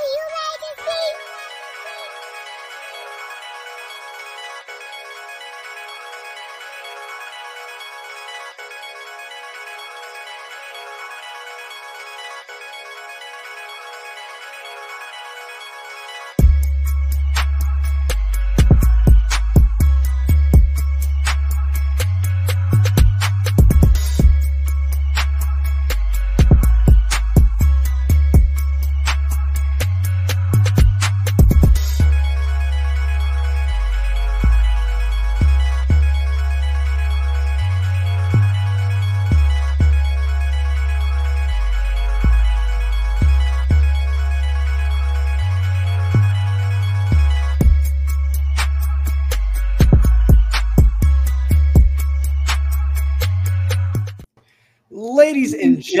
Ladies and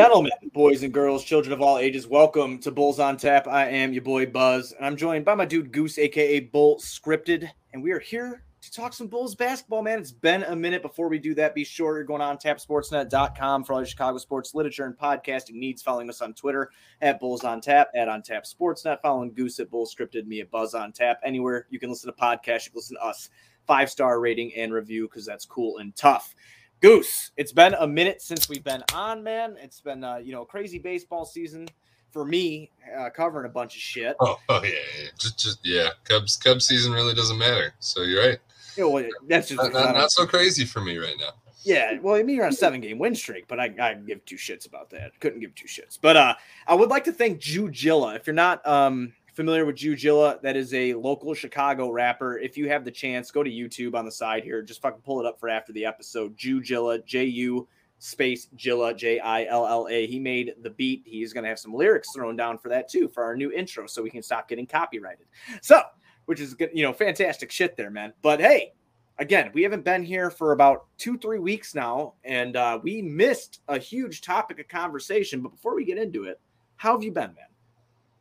gentlemen, boys and girls, children of all ages, welcome to Bulls on Tap. I am your boy Buzz, and I'm joined by my dude Goose, aka Bull Scripted, and we are here to talk some Bulls basketball, man. It's been a minute before we do that. Be sure you're going on tapsportsnet.com for all your Chicago sports literature and podcasting needs. Following us on Twitter at Bulls on Tap, at On Tap Sportsnet, following Goose at Bull Scripted, me at Buzz on Tap. Anywhere you can listen to podcasts, you can listen to us. Five star rating and review because that's cool and tough. Goose, it's been a minute since we've been on, man. It's been uh, you know crazy baseball season for me, uh, covering a bunch of shit. Oh, oh yeah, yeah, just just yeah. Cubs Cubs season really doesn't matter. So you're right. You know, that's just Not, not, not so crazy for me right now. yeah. Well, I mean, you're on a seven game win streak, but I, I give two shits about that. Couldn't give two shits. But uh, I would like to thank Jujilla. If you're not um familiar with Jujilla, that is a local Chicago rapper. If you have the chance, go to YouTube on the side here. Just fucking pull it up for after the episode. Jujilla, J U space Jilla, J I L L A. He made the beat. He's going to have some lyrics thrown down for that too, for our new intro, so we can stop getting copyrighted. So, which is good, you know, fantastic shit there, man. But hey, again, we haven't been here for about two, three weeks now, and uh, we missed a huge topic of conversation. But before we get into it, how have you been, man?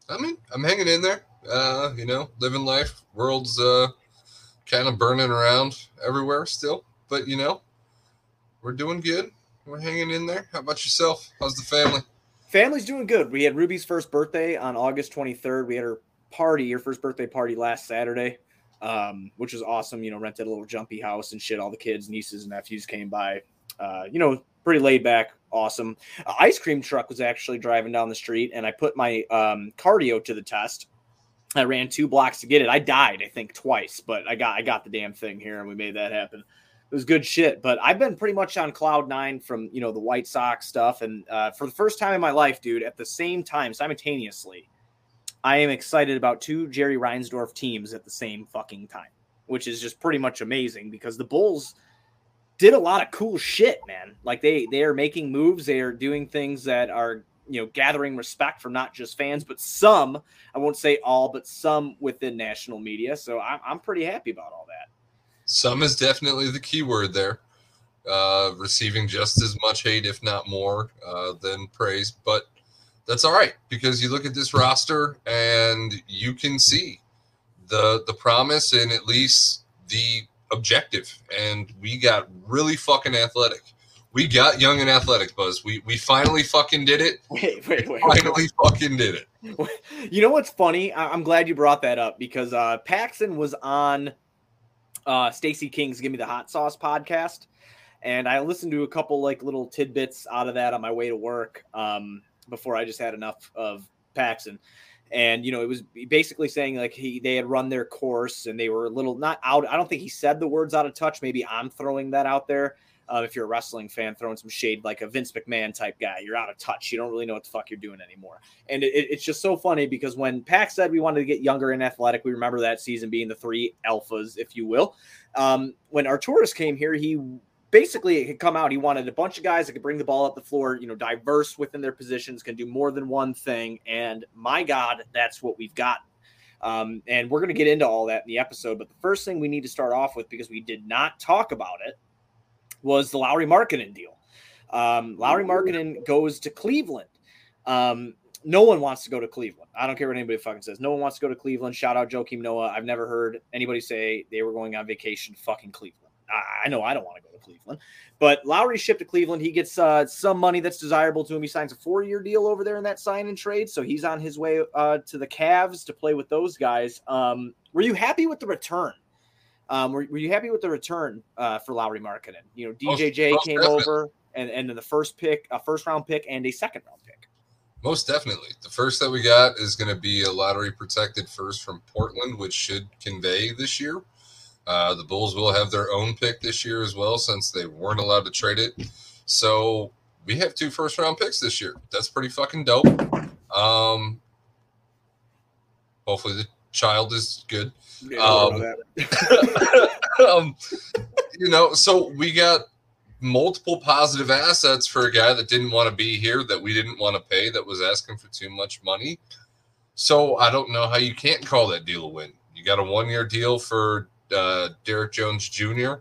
I mean, I'm hanging in there. Uh, you know, living life. World's uh kind of burning around everywhere still, but you know, we're doing good. We're hanging in there. How about yourself? How's the family? Family's doing good. We had Ruby's first birthday on August 23rd. We had her party, her first birthday party last Saturday, um, which was awesome. You know, rented a little jumpy house and shit. All the kids, nieces, and nephews came by. Uh, you know, pretty laid back, awesome. Ice cream truck was actually driving down the street, and I put my um, cardio to the test. I ran two blocks to get it. I died, I think, twice, but I got I got the damn thing here, and we made that happen. It was good shit. But I've been pretty much on cloud nine from you know the White Sox stuff, and uh, for the first time in my life, dude, at the same time, simultaneously, I am excited about two Jerry Reinsdorf teams at the same fucking time, which is just pretty much amazing because the Bulls did a lot of cool shit, man. Like they they are making moves, they are doing things that are you know gathering respect from not just fans, but some. I won't say all, but some within national media. So I'm I'm pretty happy about all that. Some is definitely the key word there. Uh, receiving just as much hate, if not more, uh, than praise, but that's all right because you look at this roster and you can see the the promise and at least the objective. And we got really fucking athletic. We got young and athletic, Buzz. We we finally fucking did it. Wait, wait, wait. Finally fucking did it. You know what's funny? I'm glad you brought that up because uh, Paxson was on uh, Stacey King's "Give Me the Hot Sauce" podcast, and I listened to a couple like little tidbits out of that on my way to work um, before I just had enough of Paxson. And you know, it was basically saying like he they had run their course and they were a little not out. I don't think he said the words out of touch. Maybe I'm throwing that out there. Uh, if you're a wrestling fan, throwing some shade like a Vince McMahon type guy, you're out of touch. You don't really know what the fuck you're doing anymore. And it, it's just so funny because when Pack said we wanted to get younger and athletic, we remember that season being the three alphas, if you will. Um, when Arturas came here, he basically it could come out. He wanted a bunch of guys that could bring the ball up the floor, you know, diverse within their positions, can do more than one thing. And my God, that's what we've got. Um, and we're going to get into all that in the episode. But the first thing we need to start off with, because we did not talk about it, was the Lauri Markkanen deal. Um, Lauri Markkanen goes to Cleveland. Um, no one wants to go to Cleveland. I don't care what anybody fucking says. No one wants to go to Cleveland. Shout out Joakim Noah. I've never heard anybody say they were going on vacation to fucking Cleveland. I, I know I don't want to go Cleveland. But Lauri shipped to Cleveland. He gets uh, some money that's desirable to him. He signs a four year deal over there in that sign and trade. So he's on his way uh, to the Cavs to play with those guys. Um, were you happy with the return? Um, were, were you happy with the return uh, for Lauri Markkanen? You know, DJJ most, most came definitely. over and, and the first pick, a first round pick, and a second round pick. Most definitely. The first that we got is going to be a lottery protected first from Portland, which should convey this year. Uh, the Bulls will have their own pick this year as well, since they weren't allowed to trade it. So we have two first round picks this year. That's pretty fucking dope. Um, hopefully the child is good. Yeah, um, um, you know, so we got multiple positive assets for a guy that didn't want to be here, that we didn't want to pay, that was asking for too much money. So I don't know how you can't call that deal a win. You got a one year deal for uh, Derrick Jones Jr.,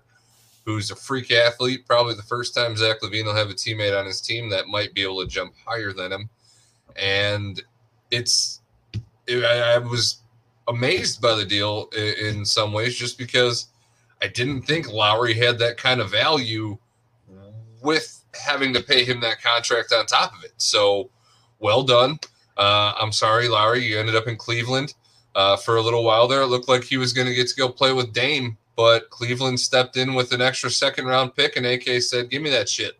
who's a freak athlete. Probably the first time Zach LaVine will have a teammate on his team that might be able to jump higher than him. And it's, it, I, I was amazed by the deal in, in some ways just because I didn't think Lauri had that kind of value with having to pay him that contract on top of it. So well done. Uh, I'm sorry, Lauri, you ended up in Cleveland uh, for a little while there. It looked like he was going to get to go play with Dame, but Cleveland stepped in with an extra second round pick, and AK said, "Give me that shit."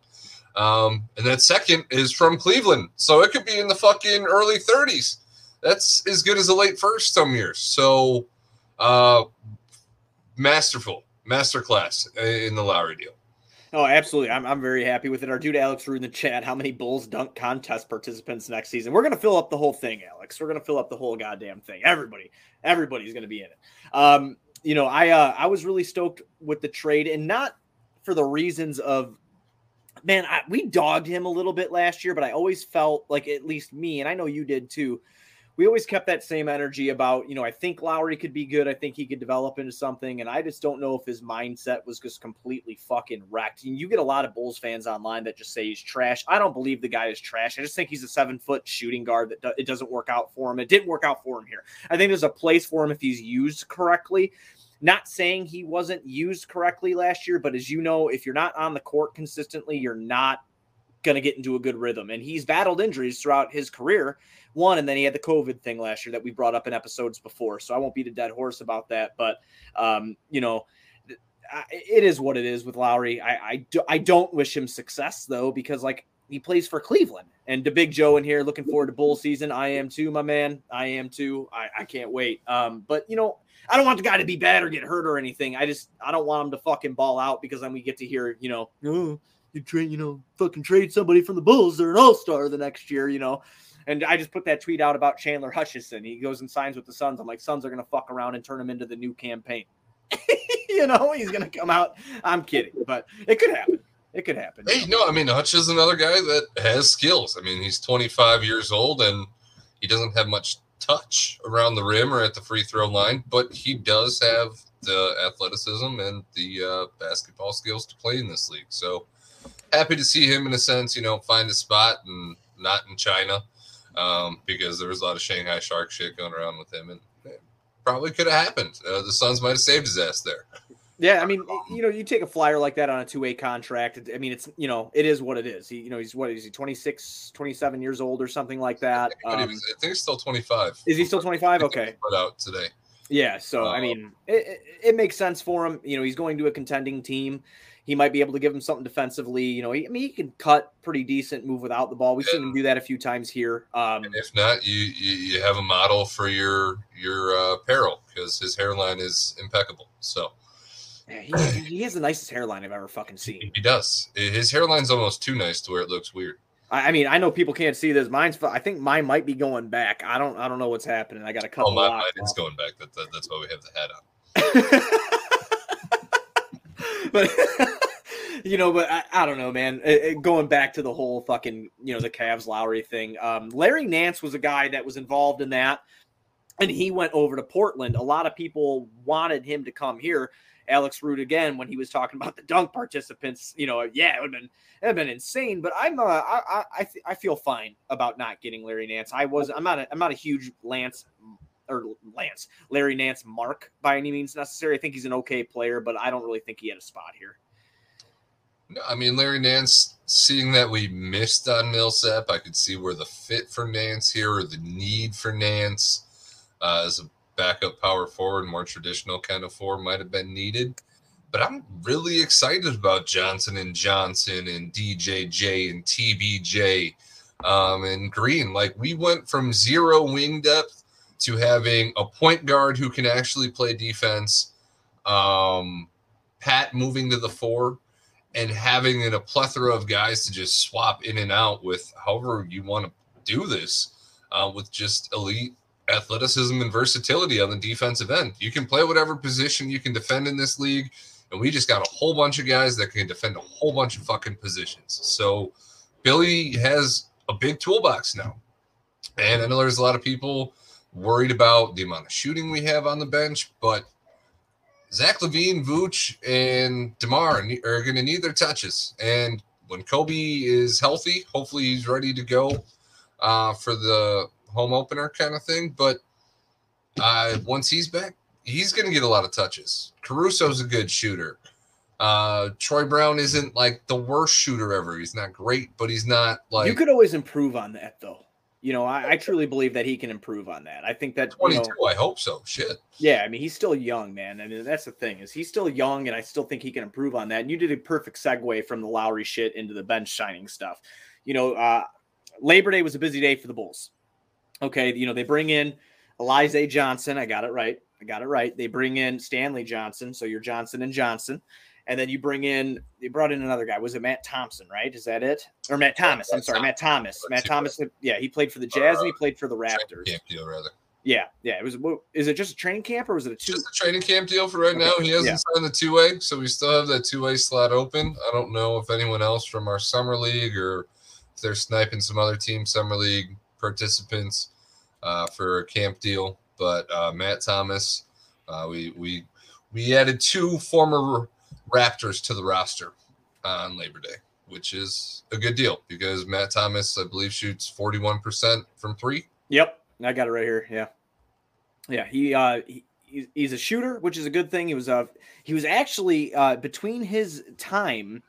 Um, and that second is from Cleveland, so it could be in the fucking early 30s. That's as good as a late first some years. So, uh, masterful, masterclass in the Lauri deal. Oh, absolutely. I'm, I'm very happy with it. Our dude Alex Rude in the chat. How many Bulls dunk contest participants next season? We're gonna fill up the whole thing, Alex. We're gonna fill up the whole goddamn thing. Everybody, everybody's gonna be in it. Um, you know, I uh, I was really stoked with the trade, and not for the reasons of man, I, we dogged him a little bit last year, but I always felt like at least me, and I know you did too we always kept that same energy about, you know, I think Lauri could be good. I think he could develop into something. And I just don't know if his mindset was just completely fucking wrecked. And you get a lot of Bulls fans online that just say he's trash. I don't believe the guy is trash. I just think he's a seven foot shooting guard that do- it doesn't work out for him. It didn't work out for him here. I think there's a place for him if he's used correctly. Not saying he wasn't used correctly last year, but as you know, if you're not on the court consistently, you're not going to get into a good rhythm. And he's battled injuries throughout his career one, and then he had the COVID thing last year that we brought up in episodes before. So I won't beat a dead horse about that. But um, you know, it is what it is with Lauri. I I, do, I don't wish him success though because like he plays for Cleveland and the big Joe in here. Looking forward to bull season. I am too, my man. I am too. I, I can't wait. Um, but you know, I don't want the guy to be bad or get hurt or anything. I just I don't want him to fucking ball out because then we get to hear you know, you trade you know fucking trade somebody from the Bulls. They're an all star the next year. You know, and I just put that tweet out about Chandler Hutchison. He goes and signs with the Suns. I'm like, Suns are to fuck around and turn him into the new campaign. you know, he's to come out. I'm kidding, but it could happen. It could happen. Hey, no, I mean, Hutch is another guy that has skills. I mean, he's 25 years old and he doesn't have much touch around the rim or at the free throw line, but he does have the athleticism and the uh, basketball skills to play in this league. So happy to see him in a sense, you know, find a spot and not in China um, because there was a lot of Shanghai Shark shit going around with him, and probably could have happened. Uh, the Suns might have saved his ass there. Yeah, I mean, you know, you take a flyer like that on a two-way contract. I mean, it's you know, it is what it is. He, you know, he's what is he 26, 27 years old or something like that. I think, um, was, I think he's still 25. Is he still 25? Okay. Put out today. Yeah, so I um, mean, it, it, it, makes sense for him. You know, he's going to a contending team he might be able to give him something defensively. You know, he, I mean, he can cut pretty decent, move without the ball. We've seen him do that a few times here. Um, and if not, you, you, you have a model for your your uh, apparel because his hairline is impeccable. So. Yeah, he, he, has the nicest hairline I've ever fucking seen. He does. His hairline's almost too nice to where it looks weird. I mean, I know people can't see this. Mine's. I think mine might be going back. I don't. I don't know what's happening. I got a couple. Oh, my, mine is going back. That, that, that's why we have the hat on. but you know, but I, I don't know, man. It, it, going back to the whole fucking, you know, the Cavs Lauri thing. Um, Larry Nance was a guy that was involved in that, and he went over to Portland. A lot of people wanted him to come here. Alex Root again when he was talking about the dunk participants. You know, yeah, it would have been it been insane. But I'm uh, I I, th- I feel fine about not getting Larry Nance. I was I'm not a, I'm not a huge Lance or Lance Larry Nance mark by any means necessary. I think he's an okay player, but I don't really think he had a spot here. I mean Larry Nance. Seeing that we missed on Millsap, I could see where the fit for Nance here or the need for Nance uh, as a backup power forward, more traditional kind of four, might have been needed. But I'm really excited about Johnson and Johnson and DJJ and TBJ um, and Green. Like we went from zero wing depth to having a point guard who can actually play defense. Um, Pat moving to the four and having a plethora of guys to just swap in and out with however you want to do this uh, with just elite athleticism and versatility on the defensive end. You can play whatever position you can defend in this league. And we just got a whole bunch of guys that can defend a whole bunch of fucking positions. So Billy has a big toolbox now. And I know there's a lot of people worried about the amount of shooting we have on the bench, but Zach LaVine, Vooch, and DeMar are going to need their touches. And when Coby is healthy, hopefully he's ready to go uh, for the home opener kind of thing. But uh, once he's back, he's going to get a lot of touches. Caruso's a good shooter. Uh, Troy Brown isn't like the worst shooter ever. He's not great, but he's not like you could always improve on that though. You know, I, I truly believe that he can improve on that. I think that 22. You know, I hope so. Shit. Yeah, I mean he's still young, man. I mean that's the thing is he's still young, and I still think he can improve on that. And you did a perfect segue from the Lauri shit into the bench shining stuff. You know, uh, Labor Day was a busy day for the Bulls. Okay, you know they bring in Alize Johnson. I got it right. I got it right. They bring in Stanley Johnson, so you're Johnson and Johnson and then you bring in you brought in another guy. Was it Matt Thompson? Right? Is that it? Or Matt Thomas? I'm sorry, Matt Thomas. Matt Thomas. Yeah, he played for the Jazz and he played for the Raptors. Camp deal, rather. Yeah, yeah. It was. Is it just a training camp or was it a two? Just a training camp deal for right okay. now. He hasn't yeah. signed the two way, so we still have that two way slot open. I don't know if anyone else from our summer league or if they're sniping some other team summer league participants uh, for a camp deal. But uh, Matt Thomas, uh, we we we added two former Raptors to the roster on Labor Day, which is a good deal because Matt Thomas, I believe, shoots 41% from three. Yep. I got it right here. Yeah. Yeah. He, uh, he, he's a shooter, which is a good thing. He was, uh, he was actually, uh, between his time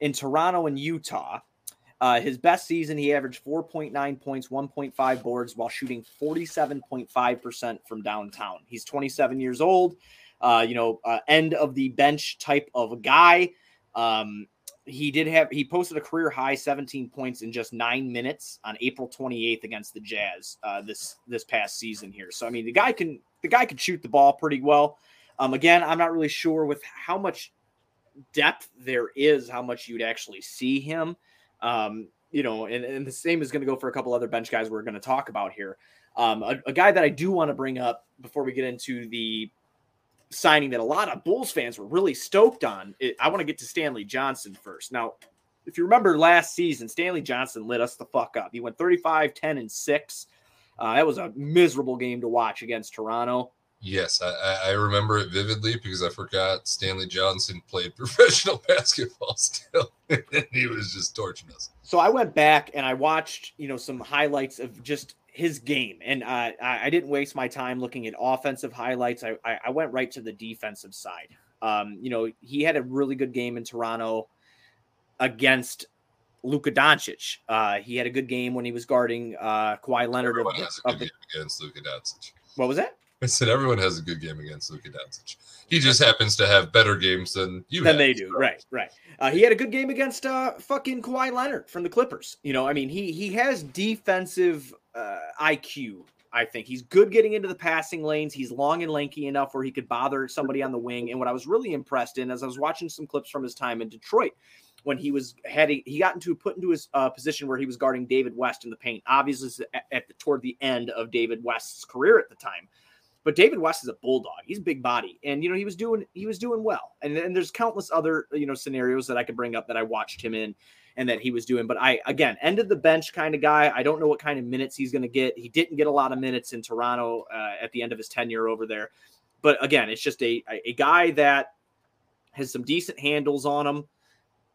in Toronto and Utah, uh, his best season, he averaged 4.9 points, 1.5 boards while shooting 47.5% from downtown. He's 27 years old uh, you know, uh, end of the bench type of guy. Um, he did have he posted a career high 17 points in just nine minutes on April 28th against the Jazz uh, this this past season here. So I mean, the guy can the guy can shoot the ball pretty well. Um, again, I'm not really sure with how much depth there is, how much you'd actually see him. Um, you know, and, and the same is going to go for a couple other bench guys we're going to talk about here. Um, a, a, guy that I do want to bring up before we get into the signing that a lot of Bulls fans were really stoked on. It, I want to get to Stanley Johnson first. Now, if you remember last season, Stanley Johnson lit us the fuck up. He went 35, 10, and 6. Uh, that was a miserable game to watch against Toronto. Yes, I, I remember it vividly because I forgot Stanley Johnson played professional basketball still. he was just torching us. So I went back and I watched, you know, some highlights of just his game, and uh, I, didn't waste my time looking at offensive highlights. I, I, went right to the defensive side. Um, you know, he had a really good game in Toronto against Luka Doncic. Uh, he had a good game when he was guarding uh, Kawhi Leonard of, of the, against Luka Doncic. What was that? I said everyone has a good game against Luka Doncic. He just happens to have better games than you. Than have, they do, right? Right. Uh, he had a good game against uh, fucking Kawhi Leonard from the Clippers. You know, I mean, he he has defensive uh, IQ. I think he's good getting into the passing lanes. He's long and lanky enough where he could bother somebody on the wing. And what I was really impressed in, as I was watching some clips from his time in Detroit, when he was heading, he got into put into his uh, position where he was guarding David West in the paint. Obviously, at, at the toward the end of David West's career at the time. But David West is a bulldog. He's a big body, and you know he was doing he was doing well. And and there's countless other you know scenarios that I could bring up that I watched him in and that he was doing. But I again end of the bench kind of guy. I don't know what kind of minutes he's going to get. He didn't get a lot of minutes in Toronto uh, at the end of his tenure over there. But again, it's just a a guy that has some decent handles on him.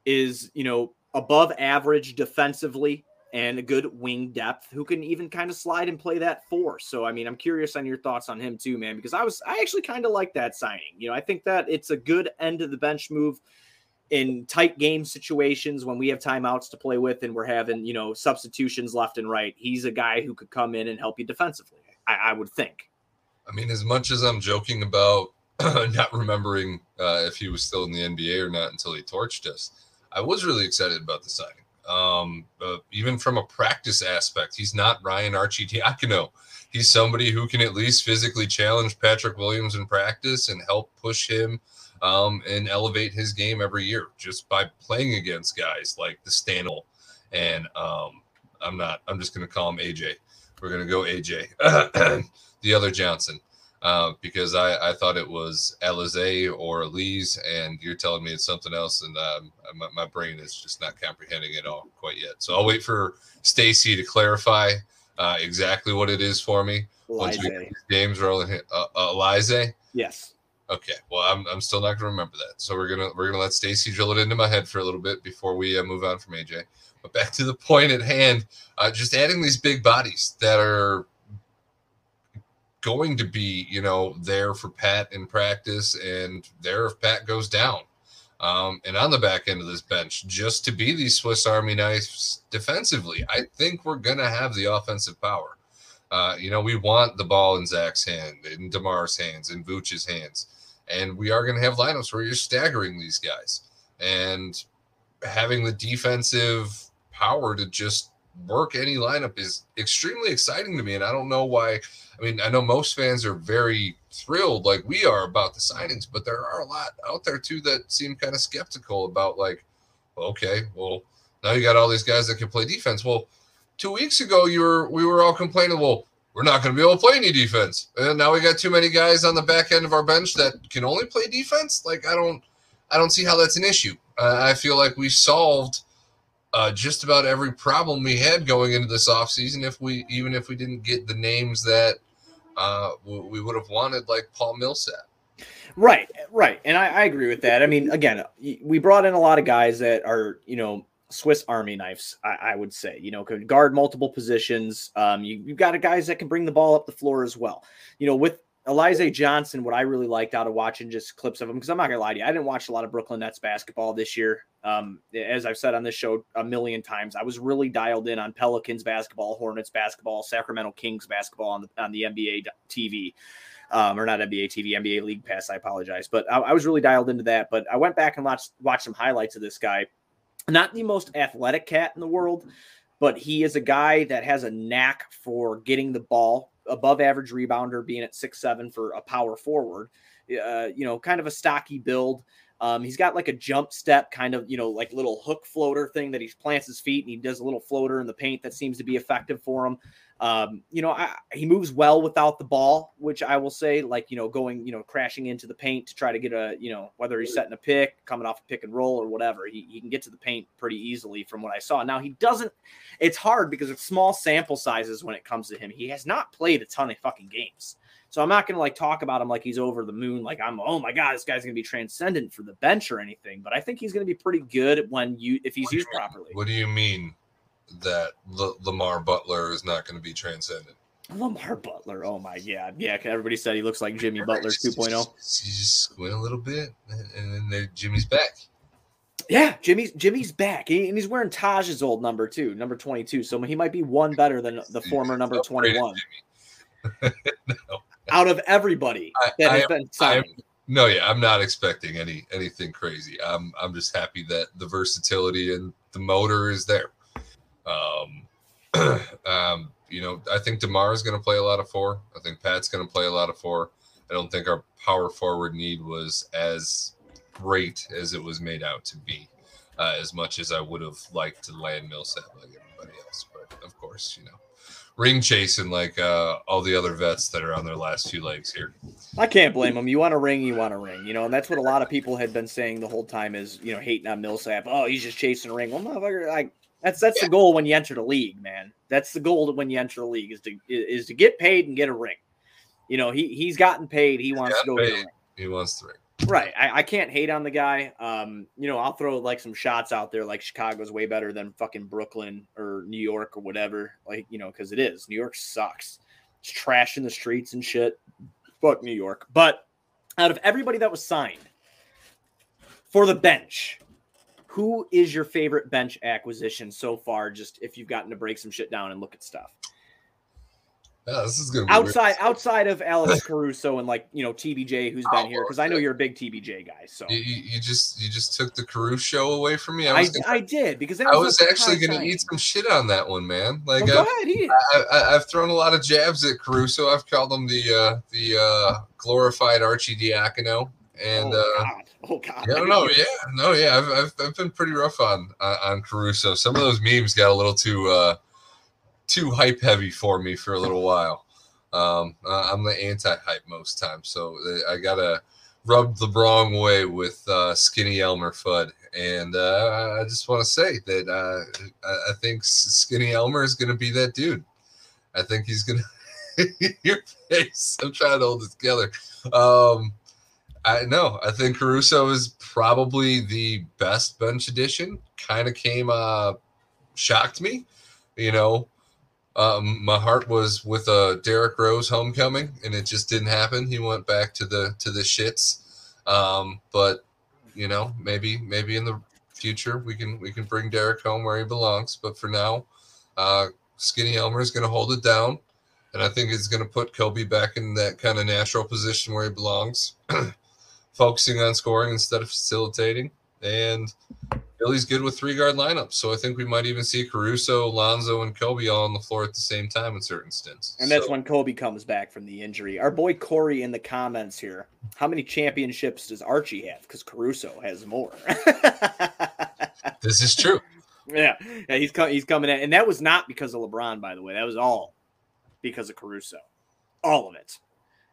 Is you know above average defensively and a good wing depth who can even kind of slide and play that four. So, I mean, I'm curious on your thoughts on him too, man, because I was, I actually kind of like that signing. You know, I think that it's a good end of the bench move in tight game situations when we have timeouts to play with and we're having, you know, substitutions left and right. He's a guy who could come in and help you defensively, I, I would think. I mean, as much as I'm joking about not remembering uh, if he was still in the NBA or not until he torched us, I was really excited about the signing. Um, uh, even from a practice aspect, he's not Ryan Arcidiacono. He's somebody who can at least physically challenge Patrick Williams in practice and help push him um, and elevate his game every year just by playing against guys like the Stanel and um, I'm not. I'm just going to call him AJ. We're going to go AJ, the other Johnson uh, because I, I thought it was Alize or Elise, and you're telling me it's something else, and um, my, my, brain is just not comprehending it all quite yet. So I'll wait for Stacey to clarify uh, exactly what it is for me once we get games rolling. Uh, uh, Yes. Okay. Well, I'm, I'm still not gonna remember that, so we're gonna we're gonna let Stacey drill it into my head for a little bit before we uh, move on from AJ. But back to the point at hand, uh, just adding these big bodies that are going to be, you know, there for Pat in practice and there if Pat goes down. Um, and on the back end of this bench, just to be these Swiss Army knives defensively, I think we're going to have the offensive power. Uh, you know, we want the ball in Zach's hand, in Demar's hands, in Vooch's hands. And we are going to have lineups where you're staggering these guys. And having the defensive power to just work any lineup is extremely exciting to me. And I don't know why I mean, I know most fans are very thrilled, like we are, about the signings, but there are a lot out there too that seem kind of skeptical about, like, okay, well, now you got all these guys that can play defense. Well, two weeks ago, you were we were all complaining, well, we're not going to be able to play any defense, and now we got too many guys on the back end of our bench that can only play defense. Like, I don't, I don't see how that's an issue. Uh, I feel like we solved. Uh, just about every problem we had going into this offseason if we even if we didn't get the names that uh, we would have wanted like Paul Millsap. Right, right, and I, I, agree with that. I mean, again, we brought in a lot of guys that are, you know, Swiss Army knives. I, I would say, you know, could guard multiple positions. Um, you, you've got guys that can bring the ball up the floor as well. You know, with Alize Johnson, what I really liked out of watching just clips of him, because I'm not gonna lie to you, I didn't watch a lot of Brooklyn Nets basketball this year. Um, as I've said on this show a million times, I was really dialed in on Pelicans basketball, Hornets basketball, Sacramento Kings basketball on the on the NBA TV. Um, or not NBA TV, NBA League Pass. I apologize, but I, I was really dialed into that. But I went back and watched watched some highlights of this guy. Not the most athletic cat in the world, but he is a guy that has a knack for getting the ball above average rebounder, being at six seven for a power forward. Uh, you know, kind of a stocky build. Um, he's got like a jump step, kind of, you know, like little hook floater thing that he plants his feet and he does a little floater in the paint that seems to be effective for him. Um, you know, I, he moves well without the ball, which I will say, like, you know, going, you know, crashing into the paint to try to get a, you know, whether he's setting a pick, coming off a pick and roll or whatever, he, he can get to the paint pretty easily from what I saw. Now, he doesn't, it's hard because it's small sample sizes when it comes to him. He has not played a ton of fucking games. So I'm not going to like talk about him like he's over the moon. Like I'm, oh my God, this guy's going to be transcendent for the bench or anything. But I think he's going to be pretty good when you, if he's used properly. What do you mean? That L- Lamar Butler is not going to be transcendent. Lamar Butler. Oh my god. Yeah, everybody said he looks like Jimmy Butler 2.0. You just squint a little bit and then there Jimmy's back. Yeah, Jimmy's Jimmy's back. He, and he's wearing Taj's old number too, number 22. So he might be one better than the former number 21. no. Out of everybody that I, has I, been signed. I, no, yeah, I'm not expecting any anything crazy. I'm I'm just happy that the versatility and the motor is there. Um, um, you know, I think Demar is going to play a lot of four. I think Pat's going to play a lot of four. I don't think our power forward need was as great as it was made out to be. Uh, as much as I would have liked to land Millsap like everybody else, but of course, you know, ring chasing like uh, all the other vets that are on their last few legs here. I can't blame them. You want a ring, you want a ring, you know, and that's what a lot of people had been saying the whole time is you know hating on Millsap. Oh, he's just chasing a ring. Well, motherfucker, like that's that's yeah. the goal when you enter the league, man. That's the goal when you enter the league is to is to get paid and get a ring. You know, he he's gotten paid. He, he wants to go paid. get a ring. He wants the ring. Right. I, I can't hate on the guy. Um, you know, I'll throw like some shots out there like Chicago's way better than fucking Brooklyn or New York or whatever. Like, you know, because it is. New York sucks. It's trash in the streets and shit. Fuck New York. But out of everybody that was signed for the bench, who is your favorite bench acquisition so far? Just if you've gotten to break some shit down and look at stuff. Yeah, this is gonna outside outside of Alex Caruso and like you know TBJ who's been here because I know you're a big TBJ guy. So You, you just you just took the Caruso show away from me. I I, gonna- I did because I was, actually going to eat some shit on that one, man. Like Well, I, go ahead. I, I've thrown a lot of jabs at Caruso. I've called him the uh, the uh, glorified Arcidiacono, and oh, uh, God. oh God, yeah, no, yeah, no, yeah. I've, I've, I've been pretty rough on on on Caruso. Some of those memes got a little too uh, too hype heavy for me for a little while. Um, I'm the anti-hype most times, so uh, I gotta rub the wrong way with uh, Skinny Elmer Fudd, and uh, I just want to say that uh, I, think Skinny Elmer is gonna be that dude. I think he's gonna. Your face. I'm trying to hold it together. Um, I know. I think Caruso is probably the best bench addition. Kind of came, uh, shocked me. You know, um, my heart was with a Derrick Rose homecoming, and it just didn't happen. He went back to the to the shits. Um, but you know, maybe maybe in the future we can we can bring Derrick home where he belongs. But for now, uh, Skinny Elmer is going to hold it down, and I think it's going to put Coby back in that kind of natural position where he belongs, focusing on scoring instead of facilitating. And Billy's good with three guard lineups, so I think we might even see Caruso, Lonzo, and Coby all on the floor at the same time in certain stints. And that's So- when Coby comes back from the injury. Our boy Corey in the comments here. How many championships does Archie have? Because Caruso has more. this is true. yeah, yeah, he's co- he's coming in, and that was not because of LeBron, by the way. That was all because of Caruso, all of it.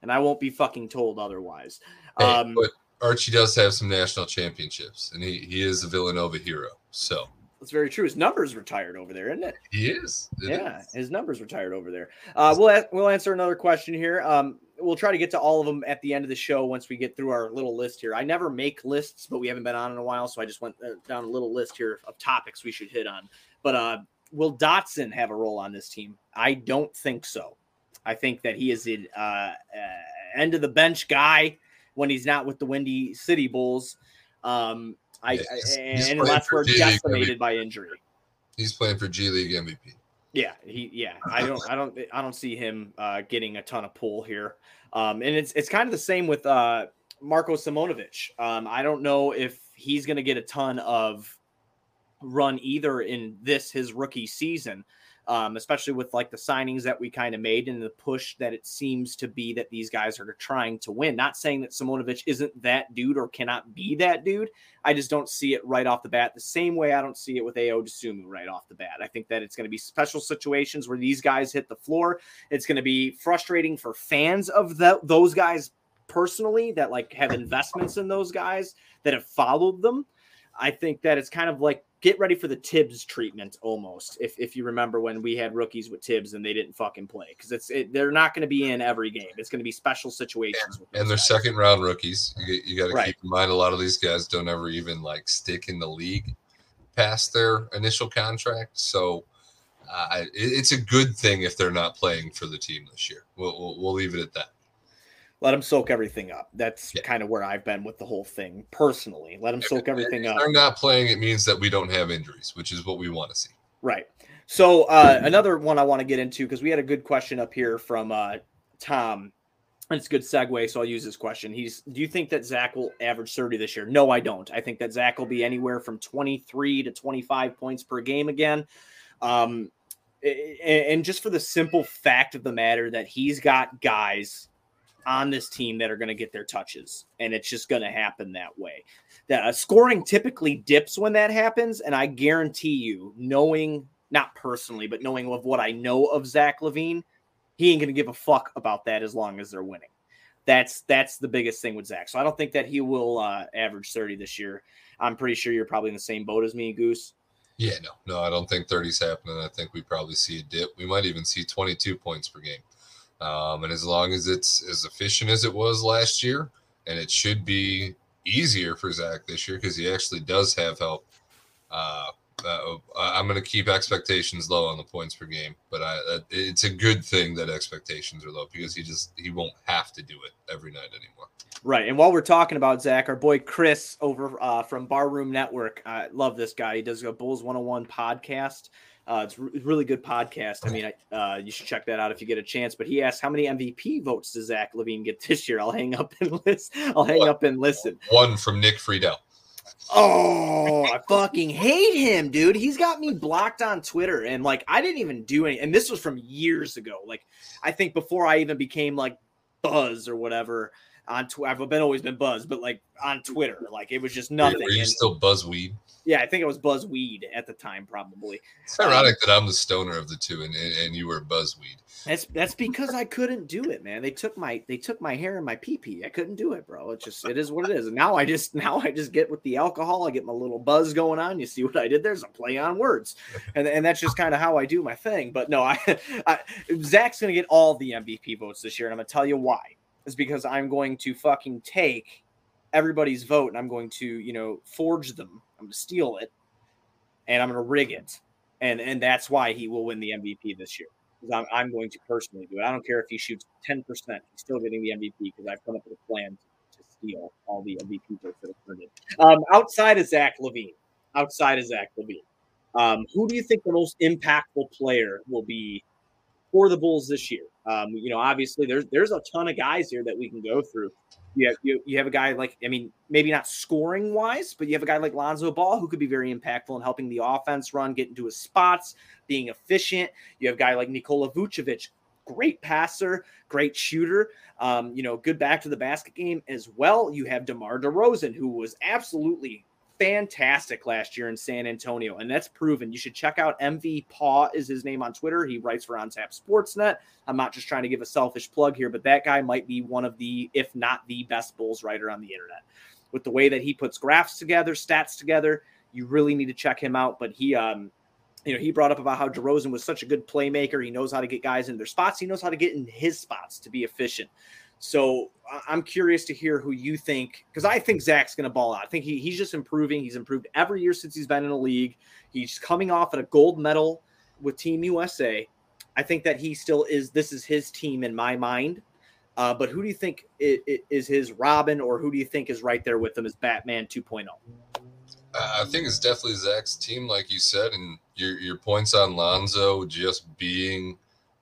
And I won't be fucking told otherwise. Hey, Um, but Archie does have some national championships, and he, he is a Villanova hero. So that's very true. His numbers retired over there, isn't it? he is. It yeah, is. his numbers retired over there. Uh, we'll we'll answer another question here. Um, we'll try to get to all of them at the end of the show once we get through our little list here. I never make lists, but we haven't been on in a while, so I just went uh, down a little list here of topics we should hit on. But uh, will Dotson have a role on this team? I don't think so. I think that he is the uh, uh, end of the bench guy when he's not with the Windy City Bulls. Um, I, Yeah, he's- and unless we're decimated by injury. He's playing for G League MVP. Yeah, he yeah. I don't I don't I don't see him uh getting a ton of pull here. Um and it's it's kind of the same with uh Marko Simonovic. Um I don't know if he's going to get a ton of run either in this his rookie season. Um, especially with like the signings that we kind of made and the push that it seems to be that these guys are trying to win. Not saying that Simonovic isn't that dude or cannot be that dude. I just don't see it right off the bat. The same way I don't see it with Ayo Dosunmu right off the bat. I think that it's going to be special situations where these guys hit the floor. It's going to be frustrating for fans of the, those guys personally that like have investments in those guys that have followed them. I think that it's kind of like get ready for the Thibs treatment almost. If if you remember when we had rookies with Thibs and they didn't fucking play because it's it, they're not going to be in every game. It's going to be special situations. with And they're guys. second round rookies. You, you got to Right. keep in mind a lot of these guys don't ever even like stick in the league past their initial contract. So uh, it, it's a good thing if they're not playing for the team this year. We'll, we'll, we'll leave it at that. Let them soak everything up. That's Yeah. kind of where I've been with the whole thing personally. Let them soak everything if up. they're not playing, it means that we don't have injuries, which is what we want to see. Right. So uh, another one I want to get into because we had a good question up here from uh, Tom. And it's a good segue, so I'll use this question. He's Do you think that Zach will average 30 this year? No, I don't. I think that Zach will be anywhere from 23 to 25 points per game again. Um, and just for the simple fact of the matter that he's got guys on this team that are going to get their touches, and it's just going to happen that way. That uh, scoring typically dips when that happens, and I guarantee you, knowing not personally, but knowing of what I know of Zach LaVine, he ain't going to give a fuck about that as long as they're winning. That's that's the biggest thing with Zach. So I don't think that he will uh, average thirty this year. I'm pretty sure you're probably in the same boat as me, Goose. Yeah, no, no, I don't think 30's happening. I think we probably see a dip. We might even see 22 points per game. Um, and as long as it's as efficient as it was last year, and it should be easier for Zach this year because he actually does have help. Uh, uh, I'm going to keep expectations low on the points per game, but I, uh, it's a good thing that expectations are low because he just he won't have to do it every night anymore. Right, and while we're talking about Zach, our boy Chris over uh, from Barroom Network, I love this guy. He does a Bulls 101 podcast. Uh, it's a really good podcast. I mean, uh, you should check that out if you get a chance. But he asked, "How many MVP votes does Zach LaVine get this year?" I'll hang up and listen. I'll hang up and listen. One from Nick Friedell. Oh, I fucking hate him, dude. He's got me blocked on Twitter, and like I didn't even do any. And this was from years ago. Like I think before I even became like Buzz or whatever on Twitter. I've been always been Buzz, but like on Twitter, like it was just nothing. Were you and, still Buzzweed? Yeah, I think it was Buzzweed at the time, probably. It's ironic um, that I'm the stoner of the two, and, and, and you were Buzzweed. That's that's because I couldn't do it, man. They took my they took my hair and my pee pee. I couldn't do it, bro. It's just it is what it is. And now I just now I just get with the alcohol. I get my little buzz going on. You see what I did? There's a play on words, and and that's just kind of how I do my thing. But no, I, I Zach's gonna get all the MVP votes this year, and I'm gonna tell you why is because I'm going to fucking take everybody's vote and I'm going to, you know, forge them. I'm going to steal it and I'm going to rig it. And and that's why he will win the MVP this year. Because I'm, I'm going to personally do it. I don't care if he shoots 10%, he's still getting the MVP because I've come up with a plan to, steal all the MVP votes that have in. Um, outside of Zach LaVine, outside of Zach LaVine, um, who do you think the most impactful player will be for the Bulls this year? Um, you know, obviously there's there's a ton of guys here that we can go through. You have, you, you have a guy like I mean maybe not scoring wise, but you have a guy like Lonzo Ball who could be very impactful in helping the offense run, get into his spots, being efficient. You have a guy like Nikola Vucevic, great passer, great shooter. Um, you know, good back to the basket game as well. You have DeMar DeRozan, who was absolutely fantastic last year in San Antonio, and that's proven. You should check out MV Paw is his name on Twitter. He writes for On Tap Sportsnet. I'm not just trying to give a selfish plug here, but that guy might be one of the, if not the best Bulls writer on the internet. With the way that he puts graphs together, stats together, you really need to check him out. But he, um, you know, he brought up about how DeRozan was such a good playmaker. He knows how to get guys in their spots. He knows how to get in his spots to be efficient. So I'm curious to hear who you think, because I think Zach's going to ball out. I think he, he's just improving. He's improved every year since he's been in the league. He's coming off at a gold medal with Team USA. I think that he still is. This is his team in my mind. Uh, but who do you think is, is his Robin, or who do you think is right there with him as Batman 2.0? Uh, I think it's definitely Zach's team, like you said, and your your points on Lonzo just being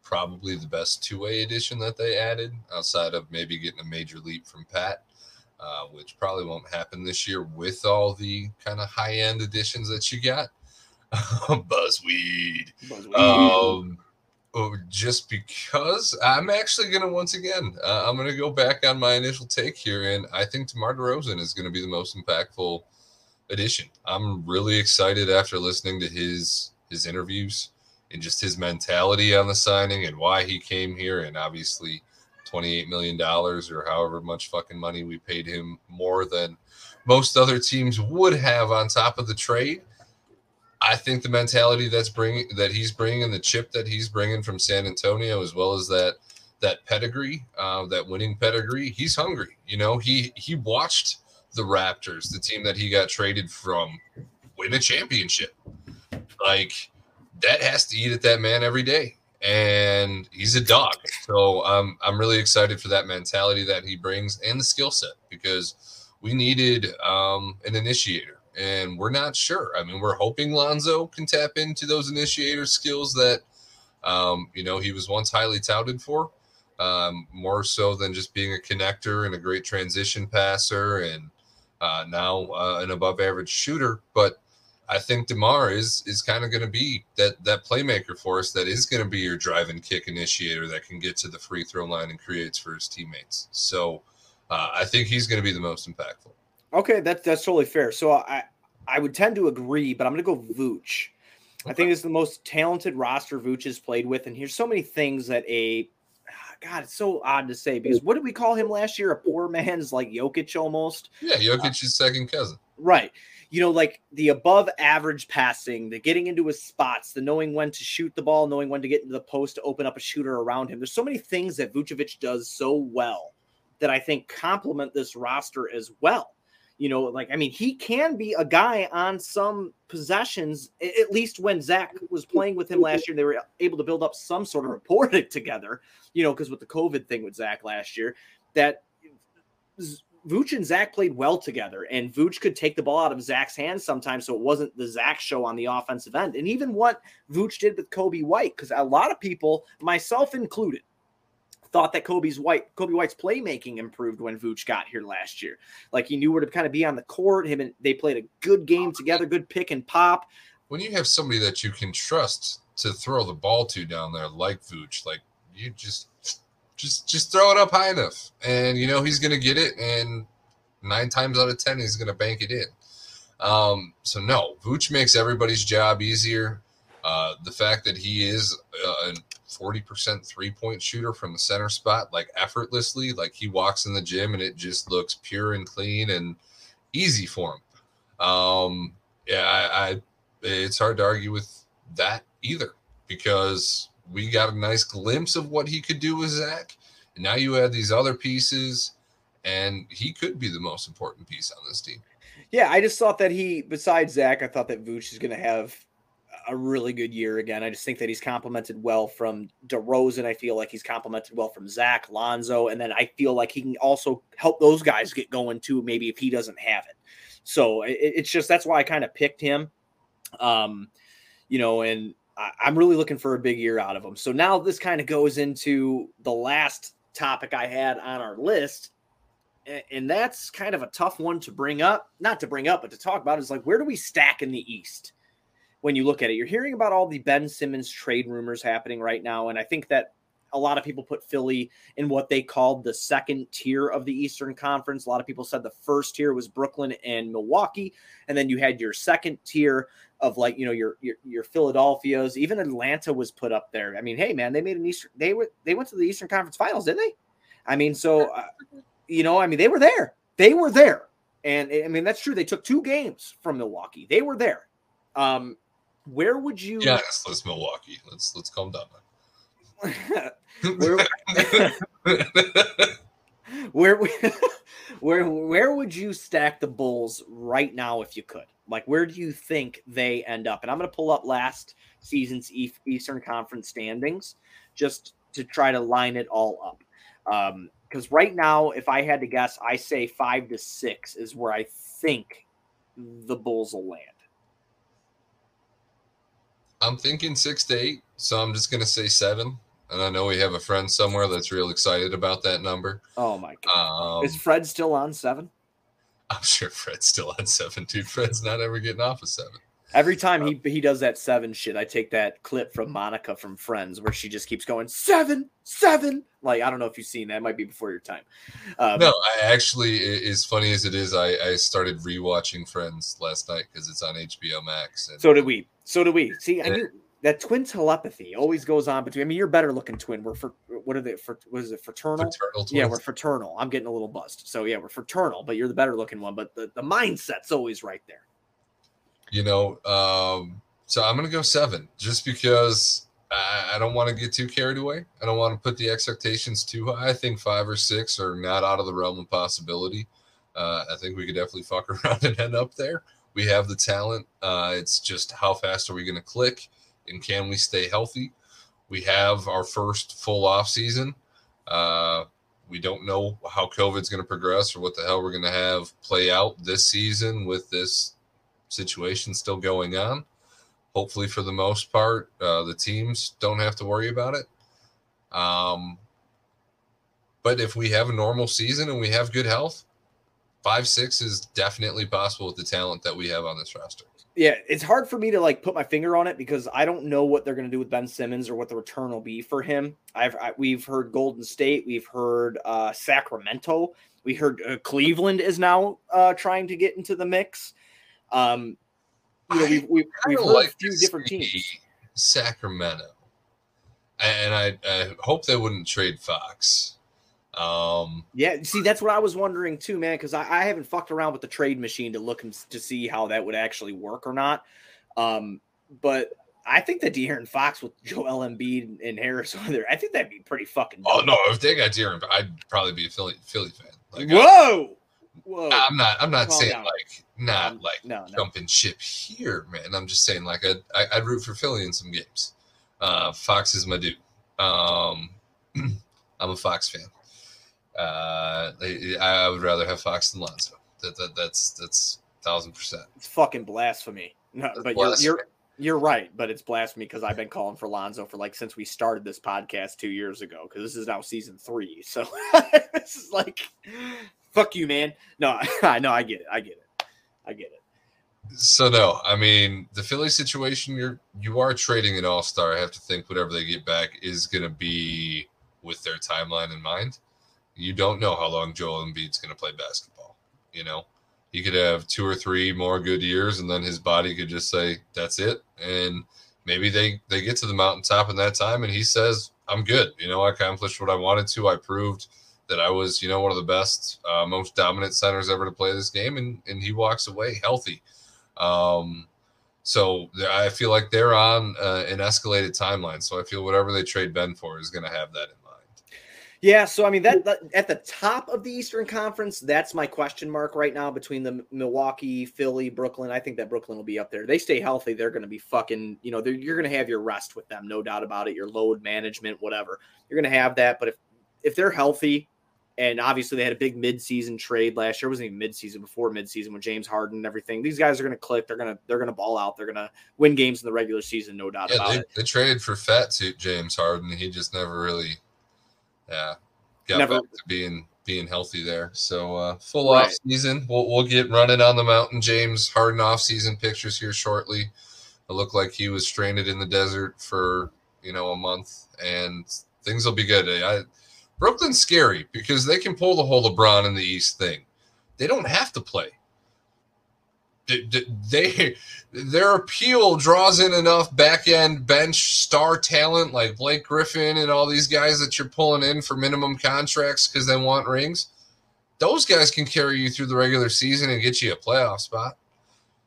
probably the best two way addition that they added outside of maybe getting a major leap from Pat, uh, which probably won't happen this year with all the kind of high end additions that you got. Buzzweed. Buzzweed. Um, oh, just because I'm actually going to once again, uh, I'm going to go back on my initial take here, and I think DeMar DeRozan is going to be the most impactful addition. I'm really excited after listening to his his interviews and just his mentality on the signing and why he came here. And obviously, $28 million or however much fucking money we paid him more than most other teams would have on top of the trade. I think the mentality that's bringing that he's bringing, the chip that he's bringing from San Antonio, as well as that that pedigree, uh, that winning pedigree, he's hungry. You know, he he watched the Raptors, the team that he got traded from, win a championship. Like that has to eat at that man every day. And he's a dog. So um, I'm really excited for that mentality that he brings and the skill set because we needed um, an initiator and we're not sure. I mean, we're hoping Lonzo can tap into those initiator skills that, um, you know, he was once highly touted for, um, more so than just being a connector and a great transition passer and uh, now uh, an above average shooter. But I think Demar is is kind of going to be that that playmaker for us. That is going to be your drive and kick initiator that can get to the free throw line and creates for his teammates. So uh, I think he's going to be the most impactful. Okay, that's that's totally fair. So I I would tend to agree, but I'm going to go Vooch. I think it's the most talented roster Vooch has played with, and here's so many things that a God, it's so odd to say because what did we call him last year? A poor man's like Jokic almost. Yeah, Jokic's uh, second cousin. Right you know, like the above average passing, the getting into his spots, the knowing when to shoot the ball, knowing when to get into the post to open up a shooter around him. There's so many things that Vucevic does so well that I think complement this roster as well. You know, like I mean, he can be a guy on some possessions. At least when Zach was playing with him last year, they were able to build up some sort of rapport together. You know, because with the COVID thing with Zach last year, that Vooch and Zach played well together, and Vooch could take the ball out of Zach's hands sometimes, so it wasn't the Zach show on the offensive end. And even what Vooch did with Coby White, because a lot of people, myself included, thought that Coby's White, Coby White's playmaking improved when Vooch got here last year. Like he knew where to kind of be on the court. Him and they played a good game together, good pick and pop. When you have somebody that you can trust to throw the ball to down there, like Vooch, like you just just just throw it up high enough, and you know he's to get it, and nine times out of ten he's to bank it in. Um, so no, Vooch makes everybody's job easier. Uh, the fact that he is a 40% three point shooter from the center spot, like effortlessly, like he walks in the gym and it just looks pure and clean and easy for him. Um, yeah, I, I it's hard to argue with that either because we got a nice glimpse of what he could do with Zach. And now you add these other pieces, and he could be the most important piece on this team. Yeah, I just thought that he, besides Zach, I thought that Vooch is going to have a really good year again. I just think that he's complimented well from DeRozan. I feel like he's complimented well from Zach, Lonzo, and then I feel like he can also help those guys get going too. Maybe if he doesn't have it, so it, it's just that's why I kind of picked him. Um, you know, and I'm really looking for a big year out of him. So now this kind of goes into the last topic I had on our list. And that's kind of a tough one to bring up, not to bring up, but to talk about is like, where do we stack in the East? When you look at it, you're hearing about all the Ben Simmons trade rumors happening right now. And I think that a lot of people put Philly in what they called the second tier of the Eastern Conference. A lot of people said the first tier was Brooklyn and Milwaukee, and then you had your second tier of like you know your your your Philadelphia's. Even Atlanta was put up there. I mean, hey man, they made an Eastern. They were they went to the Eastern Conference Finals, didn't they? I mean, so uh, you know, I mean, they were there. They were there, and I mean that's true. They took two games from Milwaukee. They were there. Um, where would you? Yeah, let's Milwaukee. Let's let's calm down. where, where, where, where would you stack the Bulls right now if you could? Like, where do you think they end up? And I'm going to pull up last season's Eastern Conference standings just to try to line it all up. Because um, right now, if I had to guess, I say five to six is where I think the Bulls will land. I'm thinking six to eight, so I'm just going to say seven and I know we have a friend somewhere that's real excited about that number. Oh my god! Um, Is Fred still on seven? I'm sure Fred's still on seven, dude. Fred's not ever getting off of seven. Every time he he does that seven shit, I take that clip from Monica from Friends where she just keeps going seven, seven. Like I don't know if you've seen that; it might be before your time. Um, no, I actually, as funny as it is, I, I started rewatching Friends last night because it's on HBO Max. And, so did we. So did we. See, I knew that twin telepathy always goes on between. I mean, you're better looking twin. We're for what are they? For what is it? Fraternal. fraternal yeah, we're fraternal. I'm getting a little buzzed. So yeah, we're fraternal, but you're the better looking one. But the the mindset's always right there. You know, um, so I'm gonna go seven, just because I, I don't want to get too carried away. I don't want to put the expectations too high. I think five or six are not out of the realm of possibility. Uh, I think we could definitely fuck around and end up there. We have the talent. Uh, it's just how fast are we going to click? And can we stay healthy? We have our first full off season. Uh, we don't know how COVID's going to progress or what the hell we're going to have play out this season with this situation still going on. Hopefully, for the most part, uh, the teams don't have to worry about it. Um, but if we have a normal season and we have good health, five six is definitely possible with the talent that we have on this roster yeah, it's hard for me to like put my finger on it because I don't know what they're going to do with Ben Simmons or what the return will be for him. I've I, we've heard Golden State, we've heard uh, Sacramento, we heard uh, Cleveland is now uh, trying to get into the mix. Um, you know, we've we've, we've heard like a few different teams. Sacramento, and I, I hope they wouldn't trade Fox. Um, yeah, see, that's what I was wondering too, man, because I, I, haven't fucked around with the trade machine to look and to see how that would actually work or not. Um, but I think that De'Aaron Fox with Joel Embiid and Harris over there, I think that'd be pretty fucking. Oh no, if they got De'Aaron, I'd probably be a Philly Philly fan. Like, Whoa. Whoa. I'm not. I'm not saying down. like not Um, like no, no. jumping ship here, man. I'm just saying like I'd, I'd root for Philly in some games. Uh, Fox is my dude. Um, I'm a Fox fan. Uh, I, I would rather have Fox than Lonzo. That, that that's that's thousand percent. It's fucking blasphemy. No, That's but blasphemy. you're you're you're right, but it's blasphemy because I've been calling for Lonzo for like since we started this podcast two years ago. Because this is now season three, so this is like, fuck you, man. No, I know, I get it, I get it, I get it. So no, I mean the Philly situation. You're you are trading an All Star. I have to think whatever they get back is going to be with their timeline in mind. You don't know how long Joel Embiid's going to play basketball. You know, he could have two or three more good years, and then his body could just say that's it. And maybe they they get to the mountaintop in that time, and he says, "I'm good. You know, I accomplished what I wanted to. I proved." That I was, you know, one of the best, uh, most dominant centers ever to play this game, and and he walks away healthy. Um, so I feel like they're on uh, an escalated timeline. So I feel whatever they trade Ben for is going to have that in. Yeah, so I mean that, that at the top of the Eastern Conference, that's my question mark right now between the Milwaukee, Philly, Brooklyn. I think that Brooklyn will be up there. They stay healthy, they're going to be fucking. You know, you're going to have your rest with them, no doubt about it. Your load management, whatever, you're going to have that. But if if they're healthy, and obviously they had a big midseason trade last year, it wasn't even midseason before midseason with James Harden and everything. These guys are going to click. They're going to they're going to ball out. They're going to win games in the regular season, no doubt Yeah, about they, it. they traded for fat suit James Harden. He just never really, yeah, got Never- back to being being healthy there. So uh, full Right. off season. We'll we'll get running on the mountain. James Harden off season pictures here shortly. It looked like he was stranded in the desert for you know a month, and things will be good. I, Brooklyn's scary because they can pull the whole LeBron in the East thing. They don't have to play. They, their appeal draws in enough back end bench star talent like Blake Griffin and all these guys that you're pulling in for minimum contracts because they want rings. Those guys can carry you through the regular season and get you a playoff spot.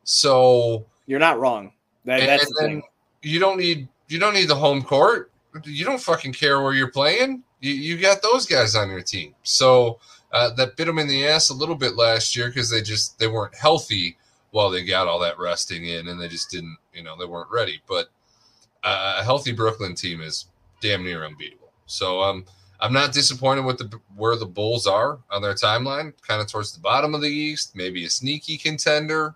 So You're not wrong. That, and, that's and the then thing. you don't need you don't need the home court. You don't fucking care where you're playing. You, you got those guys on your team. So uh, that bit them in the ass a little bit last year because they just they weren't healthy while they got all that resting in and they just didn't you know they weren't ready. But uh, a healthy Brooklyn team is damn near unbeatable. So um, I'm not disappointed with the where the Bulls are on their timeline, kind of towards the bottom of the East, maybe a sneaky contender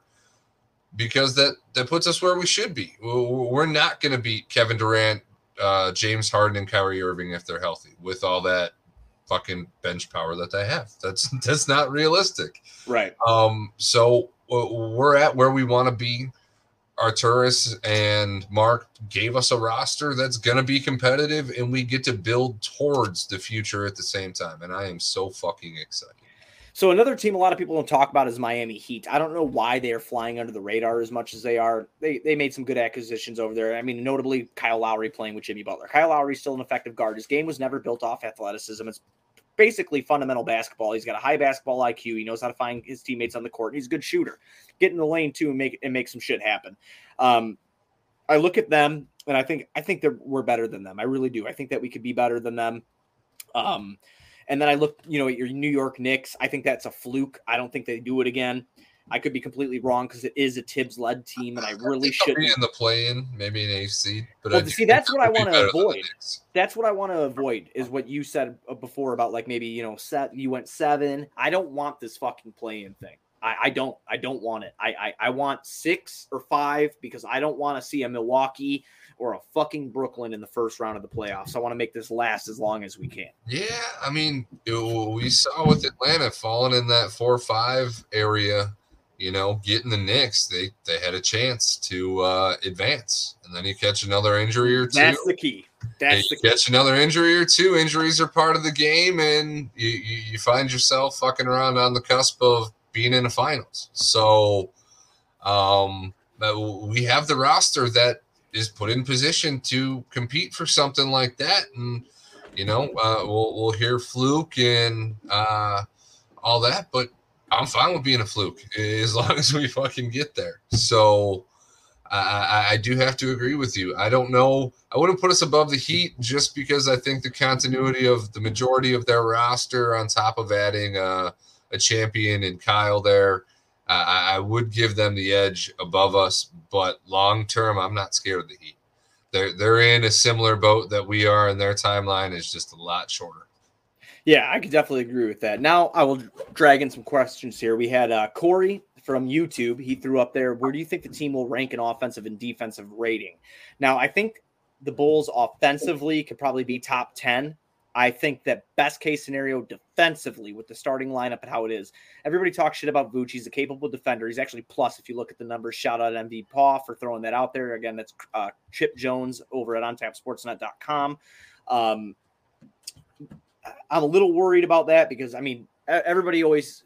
because that that puts us where we should be. We're not going to beat Kevin Durant, uh, James Harden, and Kyrie Irving if they're healthy with all that fucking bench power that they have. That's that's not realistic. Right. Um, so we're at where we want to be. Arturas and Marc gave us a roster that's going to be competitive, and we get to build towards the future at the same time. And I am so fucking excited. So another team a lot of people don't talk about is Miami Heat. I don't know why they are flying under the radar as much as they are. They they made some good acquisitions over there. I mean, notably Kyle Lowry playing with Jimmy Butler. Kyle Lowry's still an effective guard. His game was never built off athleticism. It's basically fundamental basketball. He's got a high basketball IQ. He knows how to find his teammates on the court. He's a good shooter. Get in the lane too and make and make some shit happen. Um, I look at them and I think I think they're we're better than them. I really do. I think that we could be better than them. Um, and then I look, you know, at your New York Knicks. I think that's a fluke. I don't think they do it again. I could be completely wrong because it is a Thibs led team, and I really shouldn't. be in the play-in, maybe an eighth seed. But Well, see, that's what I than the avoid. That's what I want to avoid is what you said before about like maybe you know set you went seven. I don't want this fucking play-in thing. I, I don't. I don't want it. I, I I want six or five because I don't want to see a Milwaukee or a fucking Brooklyn in the first round of the playoffs. I want to make this last as long as we can. Yeah, I mean, we saw with Atlanta falling in that four or five area, you know, getting the Knicks, they they had a chance to uh, advance, and then you catch another injury or two. That's the key. That's the key. catch another injury or two. Injuries are part of the game, and you, you you find yourself fucking around on the cusp of being in the finals. So, um, but we have the roster that is put in position to compete for something like that, and you know, uh, we'll we'll hear fluke and uh, all that, but I'm fine with being a fluke as long as we fucking get there. So. I, I, do have to agree with you. I don't know. I wouldn't put us above the Heat just because I think the continuity of the majority of their roster, on top of adding a, a champion and Kyle there, I, I would give them the edge above us. But long term, I'm not scared of the Heat. They're they're in a similar boat that we are, and their timeline is just a lot shorter. Yeah, I could definitely agree with that. Now I will drag in some questions here. We had uh, Corey from YouTube. He threw up there, where do you think the team will rank in offensive and defensive rating? Now, I think the Bulls offensively could probably be top 10. I think that best case scenario defensively with the starting lineup and how it is. Everybody talks shit about Vooch. He's a capable defender. He's actually plus if you look at the numbers. Shout out MV Paw for throwing that out there. Again, that's uh, Chip Jones over at ontapsportsnet.com. Um, I'm a little worried about that because I mean everybody always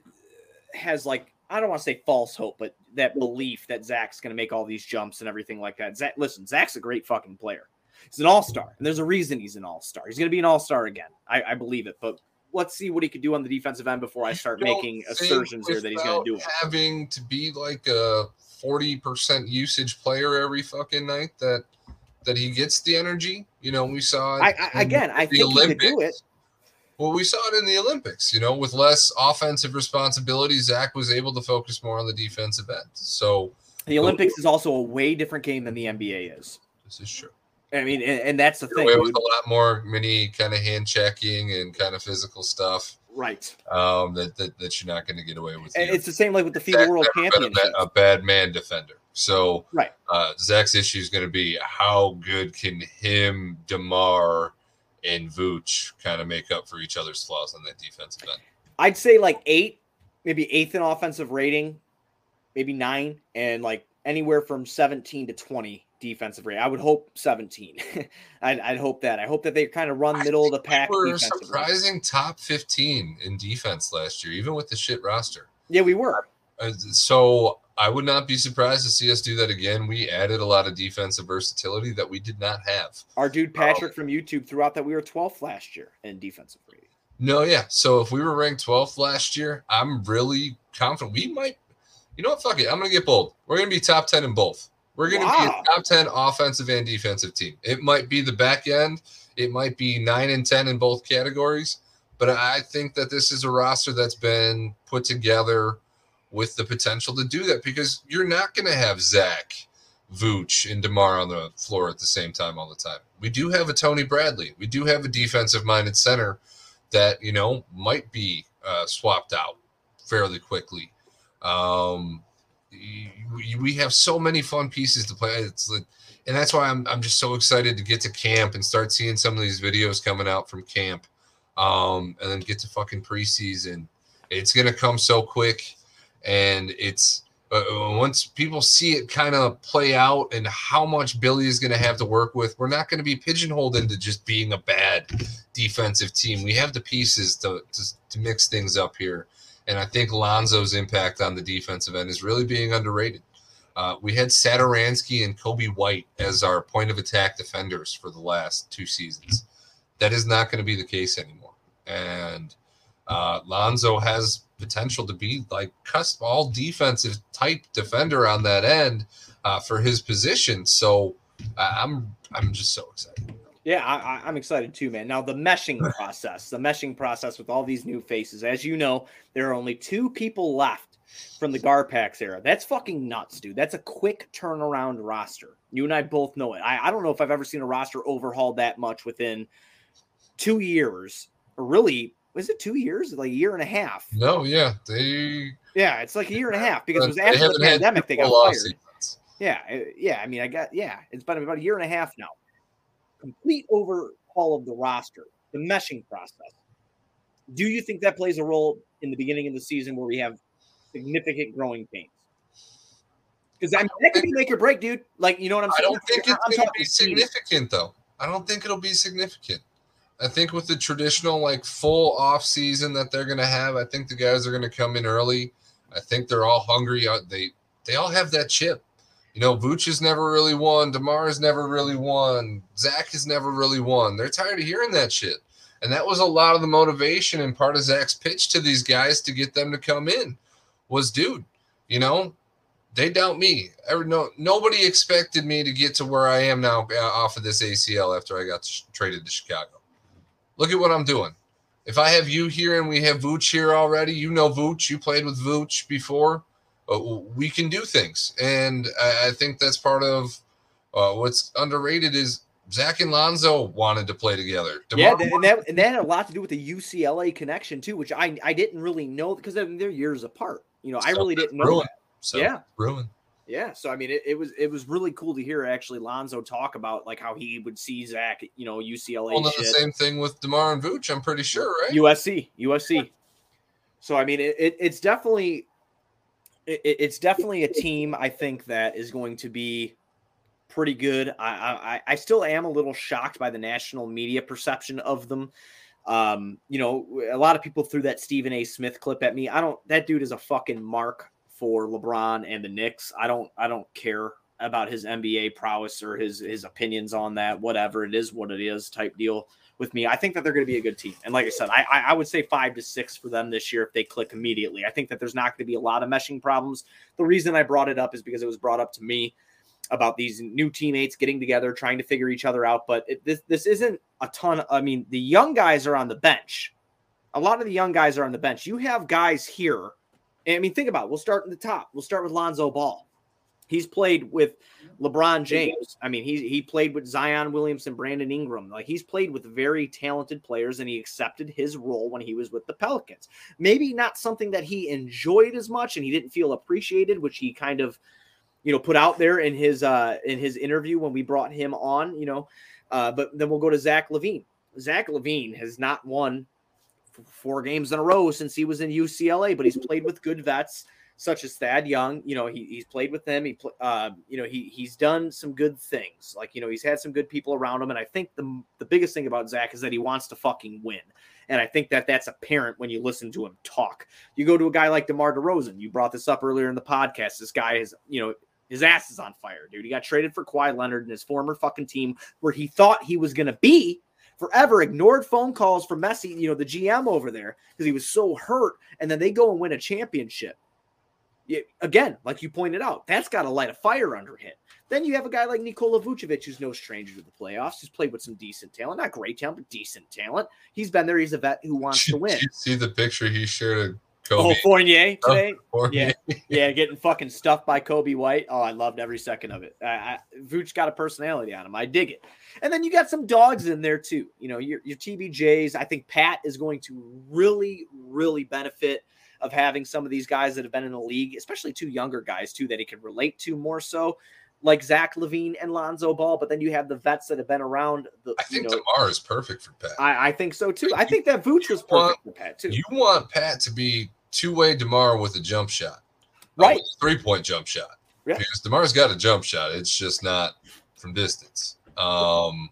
has like I don't want to say false hope, but that belief that Zach's going to make all these jumps and everything like that. Zach, listen, Zach's a great fucking player. He's an all star, and there's a reason he's an all star. He's going to be an all star again. I, I, believe it. But let's see what he could do on the defensive end before I start making assertions here that he's going to do it. Having to be like a forty percent usage player every fucking night that that he gets the energy. You know, we saw. I, I again, I think Olympics. he could do it. Well, we saw it in the Olympics. You know, with less offensive responsibility, Zach was able to focus more on the defensive end. So the Olympics is also a way different game than the NBA is. This is true. I mean, and, and that's the thing. It was a lot more mini kind of hand checking and kind of physical stuff. Right. Um, that, that, that you're not going to get away with. And it's the same like with the FIBA World Championship. A, a, bad man defender. So right. Uh, Zach's issue is going to be how good can him, Demar, and Vooch kind of make up for each other's flaws on that defensive end? I'd say like eight, maybe eighth in offensive rating, maybe nine, and like anywhere from 17 to 20 defensive rating. I would hope 17. I'd, I'd, hope that. I hope that they kind of run middle of the pack. We were surprising rating. top 15 in defense last year, even with the shit roster. Yeah, we were. Uh, so I would not be surprised to see us do that again. We added a lot of defensive versatility that we did not have. Our dude Patrick um, from YouTube threw out that we were 12th last year in defensive rating. No, yeah. So if we were ranked 12th last year, I'm really confident we might. You know what? Fuck it. I'm going to get bold. We're going to be top 10 in both. We're going to wow. be a top 10 offensive and defensive team. It might be the back end, it might be 9 and 10 in both categories. But I think that this is a roster that's been put together with the potential to do that because you're not going to have Zach, Vooch, and DeMar on the floor at the same time all the time. We do have a Tony Bradley. We do have a defensive minded center that, you know, might be uh, swapped out fairly quickly. Um, we have so many fun pieces to play. It's like, and that's why I'm, I'm just so excited to get to camp and start seeing some of these videos coming out from camp um, and then get to fucking preseason. It's going to come so quick and it's uh, once people see it kind of play out and how much Billy is going to have to work with, we're not going to be pigeonholed into just being a bad defensive team. We have the pieces to, to, to mix things up here. And I think Lonzo's impact on the defensive end is really being underrated. Uh, we had Satoransky and Coby White as our point of attack defenders for the last two seasons. That is not going to be the case anymore. And uh, Lonzo has potential to be like cusp all defensive type defender on that end uh, for his position. So uh, I'm I'm just so excited. Yeah, I, am excited too, man. Now the meshing process, the meshing process with all these new faces. As you know, there are only two people left from the Garpax era. That's fucking nuts, dude. That's a quick turnaround roster. You and I both know it. I, I don't know if I've ever seen a roster overhauled that much within two years, or really was it two years? Like a year and a half? No, yeah, they. Yeah, it's like a year and a half because it was after the pandemic they got fired. Yeah, uh, yeah. I mean, I got yeah. It's been about a year and a half now. Complete overhaul of the roster, the meshing process. Do you think that plays a role in the beginning of the season where we have significant growing pains? Because I mean, that could be make or break, dude. Like, you know what I'm saying? I don't think it's going to be significant, though. I don't think it'll be significant. I think with the traditional like full off season that they're going to have, I think the guys are going to come in early. I think they're all hungry. Uh, they they all have that chip. You know, Vooch has never really won. Demar has never really won. Zach has never really won. They're tired of hearing that shit. And that was a lot of the motivation and part of Zach's pitch to these guys to get them to come in was, dude, you know, they doubt me. Ever no nobody expected me to get to where I am now uh, off of this ACL after I got traded to Chicago. Look at what I'm doing. If I have you here and we have Vooch here already, you know Vooch. You played with Vooch before. Uh, we can do things, and I, I think that's part of uh, what's underrated is Zach and Lonzo wanted to play together. DeMar yeah, and that, and that had a lot to do with the UCLA connection too, which I I didn't really know because they're, they're years apart. You know, I really didn't know. That. So yeah, ruin. Yeah, so I mean, it, it, was it was really cool to hear actually Lonzo talk about like how he would see Zach, you know, UCLA. Well, the same thing with Demar and Vooch. I'm pretty sure, right? USC, USC. So I mean, it, it it's definitely it, it's definitely a team I think that is going to be pretty good. I, I I still am a little shocked by the national media perception of them. Um, you know, a lot of people threw that Stephen A. Smith clip at me. I don't. That dude is a fucking mark for LeBron and the Knicks. I don't I don't care about his NBA prowess or his his opinions on that. Whatever it is, what it is, type deal with me. I think that they're going to be a good team. And like I said, I I would say five to six for them this year if they click immediately. I think that there's not going to be a lot of meshing problems. The reason I brought it up is because it was brought up to me about these new teammates getting together, trying to figure each other out. But it, this this isn't a ton. I mean, the young guys are on the bench. A lot of the young guys are on the bench. You have guys here I mean, think about it. We'll start at the top. We'll start with Lonzo Ball. He's played with LeBron James. I mean, he he played with Zion Williamson, Brandon Ingram. Like he's played with very talented players, and he accepted his role when he was with the Pelicans. Maybe not something that he enjoyed as much, and he didn't feel appreciated, which he kind of, you know, put out there in his uh in his interview when we brought him on. You know, uh, but then we'll go to Zach LaVine. Zach LaVine has not won four games in a row since he was in UCLA, but he's played with good vets such as Thad Young. You know, he, he's played with them. He, uh, you know, he he's done some good things. Like you know, he's had some good people around him. And I think the the biggest thing about Zach is that he wants to fucking win. And I think that that's apparent when you listen to him talk. You go to a guy like DeMar DeRozan. You brought this up earlier in the podcast. This guy is, you know, his ass is on fire, dude. He got traded for Kawhi Leonard and his former fucking team, where he thought he was going to be forever ignored phone calls from Masai, you know, the GM over there, because he was so hurt. And then they go and win a championship. again, like you pointed out, that's got to light a fire under him. Then you have a guy like Nikola Vucevic, who's no stranger to the playoffs. He's played with some decent talent, not great talent, but decent talent. He's been there. He's a vet who wants to win. see the picture he shared Oh, Coby. Oh, Fournier today. Oh, Fournier. Yeah, yeah, getting fucking stuffed by Coby White. Oh, I loved every second of it. I, I, Vooch got a personality on him. I dig it. And then you got some dogs in there too. You know, your your TBJs. I think Pat is going to really, really benefit of having some of these guys that have been in the league, especially two younger guys too that he can relate to more so like Zach LaVine and Lonzo Ball, but then you have the vets that have been around. The, I think you know, Demar is perfect for Pat. I, I think so too. I think that Vooch was perfect want, for Pat too. You want Pat to be two way Demar with a jump shot, right? Three point jump shot. Yeah. Because Demar's got a jump shot. It's just not from distance. Um,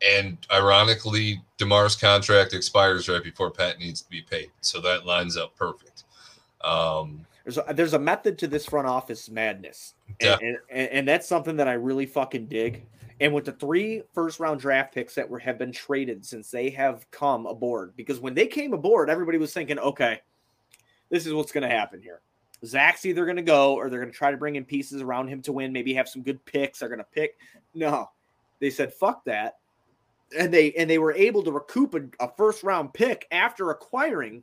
and ironically, Demar's contract expires right before Pat needs to be paid, so that lines up perfect. Um, there's a, there's a method to this front office madness, and, and, and that's something that I really fucking dig. And with the three first round draft picks that were have been traded since they have come aboard, because when they came aboard, everybody was thinking, okay, this is what's going to happen here. Zach's either going to go or they're going to try to bring in pieces around him to win, maybe have some good picks. They're going to pick. No, they said, fuck that. And they and they were able to recoup a, a first round pick after acquiring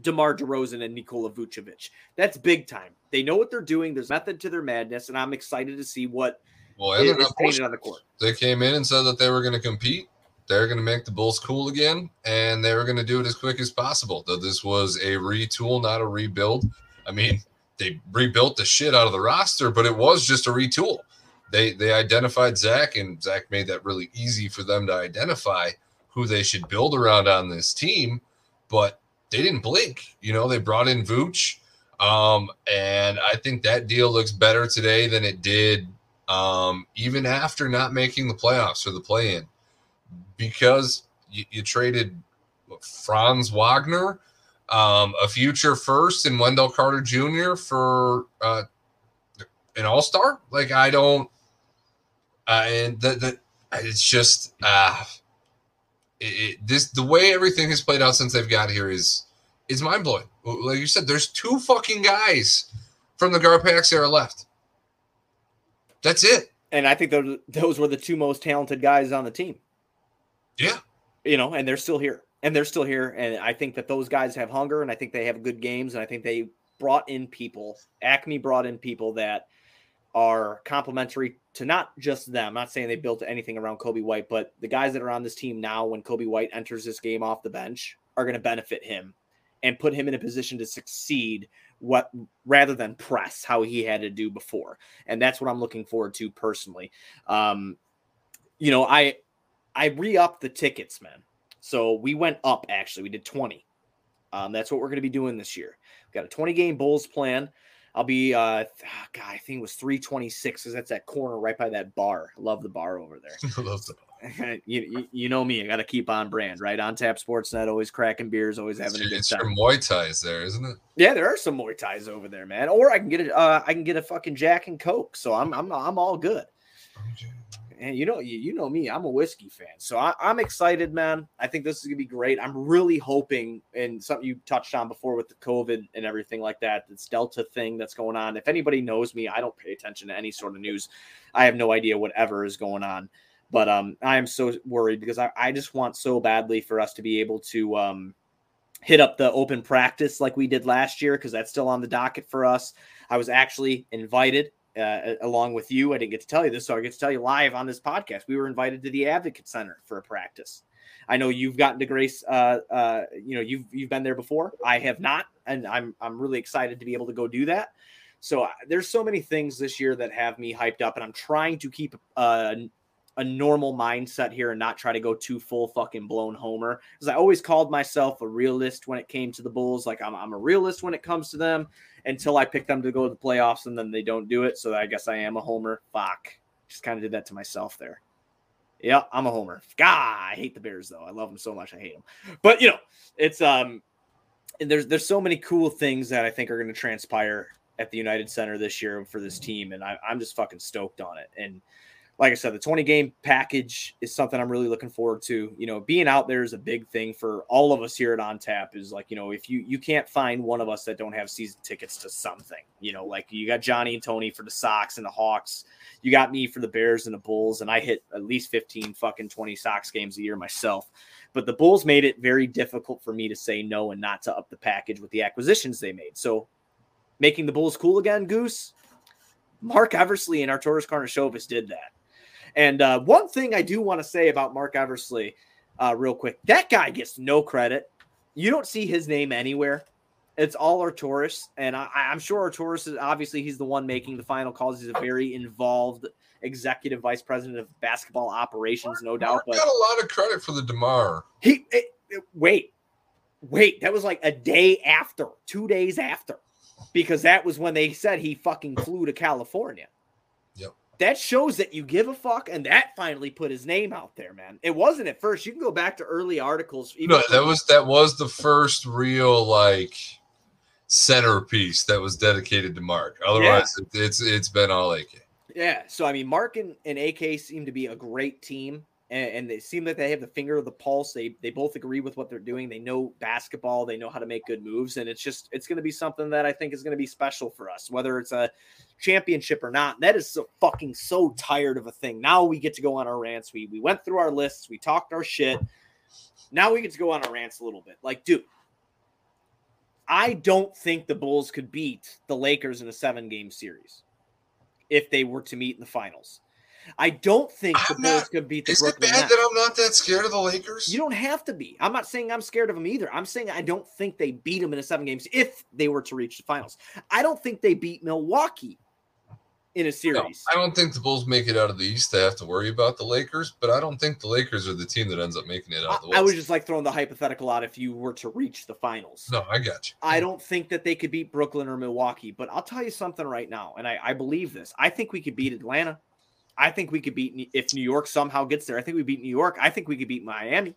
DeMar DeRozan and Nikola Vucevic. That's big time. They know what they're doing. There's method to their madness, and I'm excited to see what well, is painted on the court. They came in and said that they were going to compete they're going to make the Bulls cool again, and they were going to do it as quick as possible. Though this was a retool, not a rebuild. I mean, they rebuilt the shit out of the roster, but it was just a retool. They they identified Zach, and Zach made that really easy for them to identify who they should build around on this team. But they didn't blink. You know, they brought in Vooch, um, and I think that deal looks better today than it did um, even after not making the playoffs or the play-in because you, you traded Franz Wagner, um, a future first, and Wendell Carter Jr. for uh, an All Star. Like I don't, uh, and the, the it's just uh, it, it, this the way everything has played out since they've got here is is mind blowing. Like you said, there's two fucking guys from the Garpax era left. That's it. And I think those those were the two most talented guys on the team. Yeah. You know, and they're still here. And they're still here. And I think that those guys have hunger and I think they have good games. And I think they brought in people. Acme brought in people that are complementary to not just them. I'm not saying they built anything around Coby White, but the guys that are on this team now, when Coby White enters this game off the bench, are going to benefit him and put him in a position to succeed what rather than press how he had to do before. And that's what I'm looking forward to personally. Um, you know, I I re-upped the tickets, man. So we went up actually. We did 20. Um, that's what we're going to be doing this year. We've got a 20 game Bulls plan. I'll be uh ah, God, I think it was 326 because that's that corner right by that bar. I love the bar over there. I love the you, you, you know me, I got to keep on brand, right? On tap Sports Sportsnet, always cracking beers, always having a good It's time. your Mai Tai's there, isn't it? Yeah, there are some Mai Tais over there, man. Or I can get it. Uh, I can get a fucking Jack and Coke, so I'm I'm I'm all good. And you know, you, you know me, I'm a whiskey fan, so I, I'm excited, man. I think this is gonna be great. I'm really hoping, and something you touched on before with the COVID and everything like that, this Delta thing that's going on. If anybody knows me, I don't pay attention to any sort of news. I have no idea whatever is going on, but um, I am so worried because I, I just want so badly for us to be able to um hit up the open practice like we did last year because that's still on the docket for us. I was actually invited uh, along with you. I didn't get to tell you this, so I get to tell you live on this podcast. We were invited to the Advocate Center for a practice. I know you've gotten to Grace. Uh, uh, you know, you've you've been there before. I have not, and I'm I'm really excited to be able to go do that. So uh, there's so many things this year that have me hyped up, and I'm trying to keep uh, a normal mindset here and not try to go too full fucking blown homer. Because I always called myself a realist when it came to the Bulls. Like I'm, I'm a realist when it comes to them until I pick them to go to the playoffs and then they don't do it. So I guess I am a homer. Fuck. Just kind of did that to myself there. Yeah, I'm a homer. God, I hate the Bears though. I love them so much. I hate them. But you know, it's um there's there's so many cool things that I think are going to transpire at the United Center this year for this team, and I, I'm just fucking stoked on it. And like I said, the 20 game package is something I'm really looking forward to. You know, being out there is a big thing for all of us here at On Tap. Is like, you know, if you you can't find one of us that don't have season tickets to something, you know, like you got Johnny and Tony for the Sox and the Hawks, you got me for the Bears and the Bulls, and I hit at least 15 fucking 20 Sox games a year myself. But the Bulls made it very difficult for me to say no and not to up the package with the acquisitions they made. So making the Bulls cool again, Goose. Marc Eversley and Arturas Karnisovas did that. And uh, one thing I do want to say about Marc Eversley, uh, real quick, that guy gets no credit. You don't see his name anywhere. It's all Arturas, and I, I'm sure Arturas is obviously he's the one making the final calls. He's a very involved executive vice president of basketball operations, no doubt. But got a lot of credit for the Demar. he it, it- wait, wait. That was like a day after, two days after, because that was when they said he fucking flew to California. That shows that you give a fuck, and that finally put his name out there, man. It wasn't at first. You can go back to early articles. No, that was that was the first real like centerpiece that was dedicated to Marc. Otherwise, it, it's it's been all AK. Yeah. So I mean, Marc and, and AK seem to be a great team, and, and they seem like they have the finger of the pulse. They they both agree with what they're doing. They know basketball. They know how to make good moves, and it's just it's going to be something that I think is going to be special for us, whether it's a championship or not. That is so fucking so tired of a thing. Now we get to go on our rants. We we went through our lists. We talked our shit. Now we get to go on our rants a little bit. Like, dude. I don't think the Bulls could beat the Lakers in a seven game series if they were to meet in the finals. I don't think the I'm Bulls not- could beat the Is it bad Nets. that I'm not that scared of the Lakers? You don't have to be. I'm not saying I'm scared of them either. I'm saying I don't think they beat them in a seven games if they were to reach the finals. I don't think they beat Milwaukee in a No, series. I don't think the Bulls make it out of the East to have to worry about the Lakers, but I don't think the Lakers are the team that ends up making it out of the I, West. I was just like throwing the hypothetical out if you were to reach the finals. no, I got you. I don't think that they could beat Brooklyn or Milwaukee, but I'll tell you something right now, and I, I believe this. I think we could beat Atlanta. I think we could beat if New York somehow gets there. I think we beat New York. I think we could beat Miami.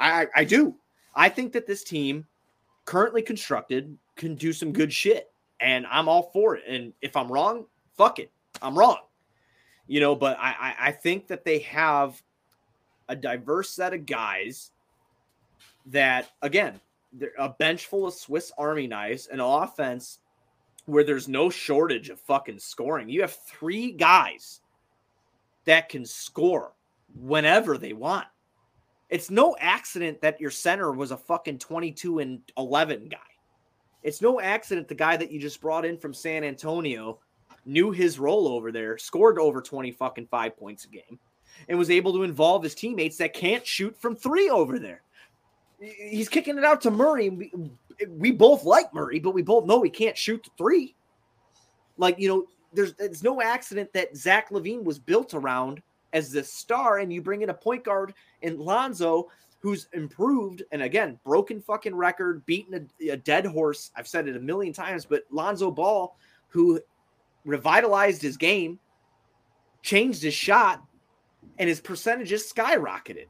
I, I do. I think that this team, currently constructed, can do some good shit, and I'm all for it. And if I'm wrong, fuck it, I'm wrong. You know, but I I, I think that they have a diverse set of guys that again they're a bench full of Swiss Army knives, an offense where there's no shortage of fucking scoring. You have three guys that can score whenever they want. It's no accident that your center was a fucking 22 and 11 guy. It's no accident the guy that you just brought in from San Antonio knew his role over there, scored over 20 fucking five points a game, and was able to involve his teammates that can't shoot from three over there. He's kicking it out to Murray. We, both like Murray, but we both know he can't shoot the three. Like, you know, there's it's no accident that Zach LaVine was built around as the star, and you bring in a point guard in Lonzo who's improved and again broken fucking record, beaten a, a, dead horse. I've said it a million times, but Lonzo Ball, who revitalized his game, changed his shot, and his percentages skyrocketed.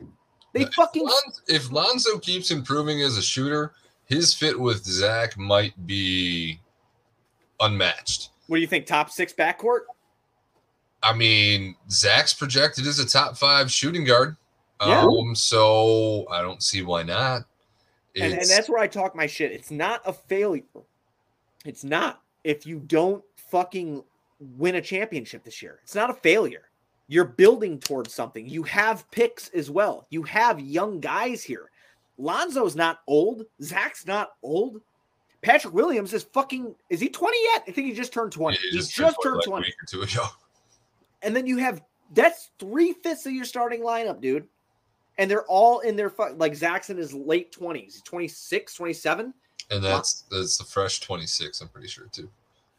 They if fucking Lonzo, if Lonzo keeps improving as a shooter, his fit with Zach might be unmatched. What do you think? Top six backcourt? I mean, Zach's projected as a top five shooting guard. Yeah. Um, so I don't see why not. And, and that's where I talk my shit. It's not a failure. It's not if you don't fucking win a championship this year. It's not a failure. You're building towards something. You have picks as well. You have young guys here. Lonzo's not old. Zach's not old. Patrick Williams is fucking. Is he 20 yet? I think he just turned 20. Yeah, he just, just turned 20. Like 20. And then you have that's three fifths of your starting lineup, dude and they're all in their like Zach's in his late 20s, 26, 27. And that's that's the fresh 26, I'm pretty sure too.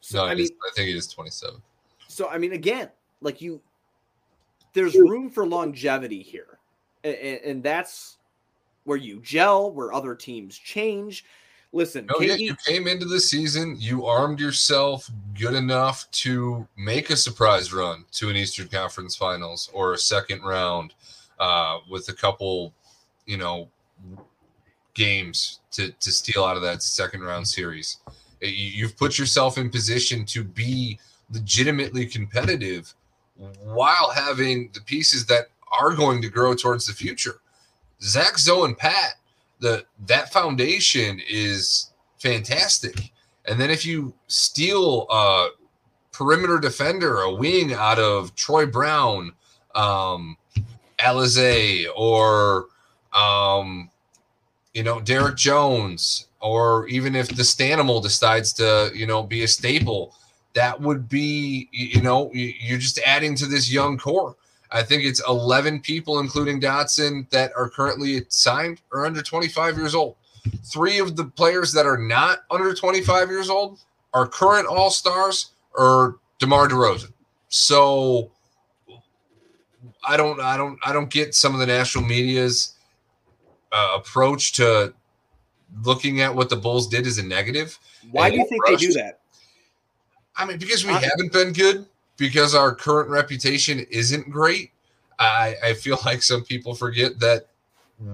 So, no, I, mean, is, I think it is 27. So I mean, again, like you, there's room for longevity here, and, and that's where you gel, where other teams change. Listen, oh, yeah, you came into the season, you armed yourself good enough to make a surprise run to an Eastern Conference Finals or a second round uh, with a couple, you know, games to to steal out of that second round series. You've put yourself in position to be legitimately competitive while having the pieces that are going to grow towards the future. Zach, Zo, and Pat, the that foundation is fantastic. And then if you steal a perimeter defender, a wing out of Troy Brown, um, Alize or um, you know Derrick Jones, or even if the Stanimal decides to you know be a staple, that would be you know you're just adding to this young core. I think it's 11 people, including Dotson, that are currently signed or under 25 years old. Three of the players that are not under 25 years old are current All Stars or DeMar DeRozan. So I don't I don't I don't get some of the national media's uh, approach to looking at what the Bulls did as a negative. Why do you think rushed. they do that? I mean, because we haven't been good, because our current reputation isn't great. I, I feel like some people forget that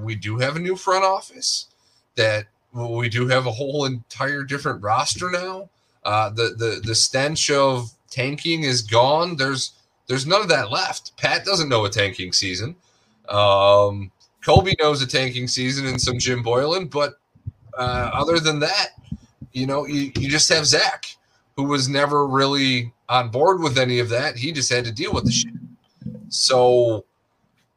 we do have a new front office, that we do have a whole entire different roster now. Uh, the the the stench of tanking is gone. There's there's none of that left. Pat doesn't know a tanking season. Um, Coby knows a tanking season and some Jim Boylen, but uh, other than that, you know, you, you just have Zach, who was never really on board with any of that. He just had to deal with the shit. So,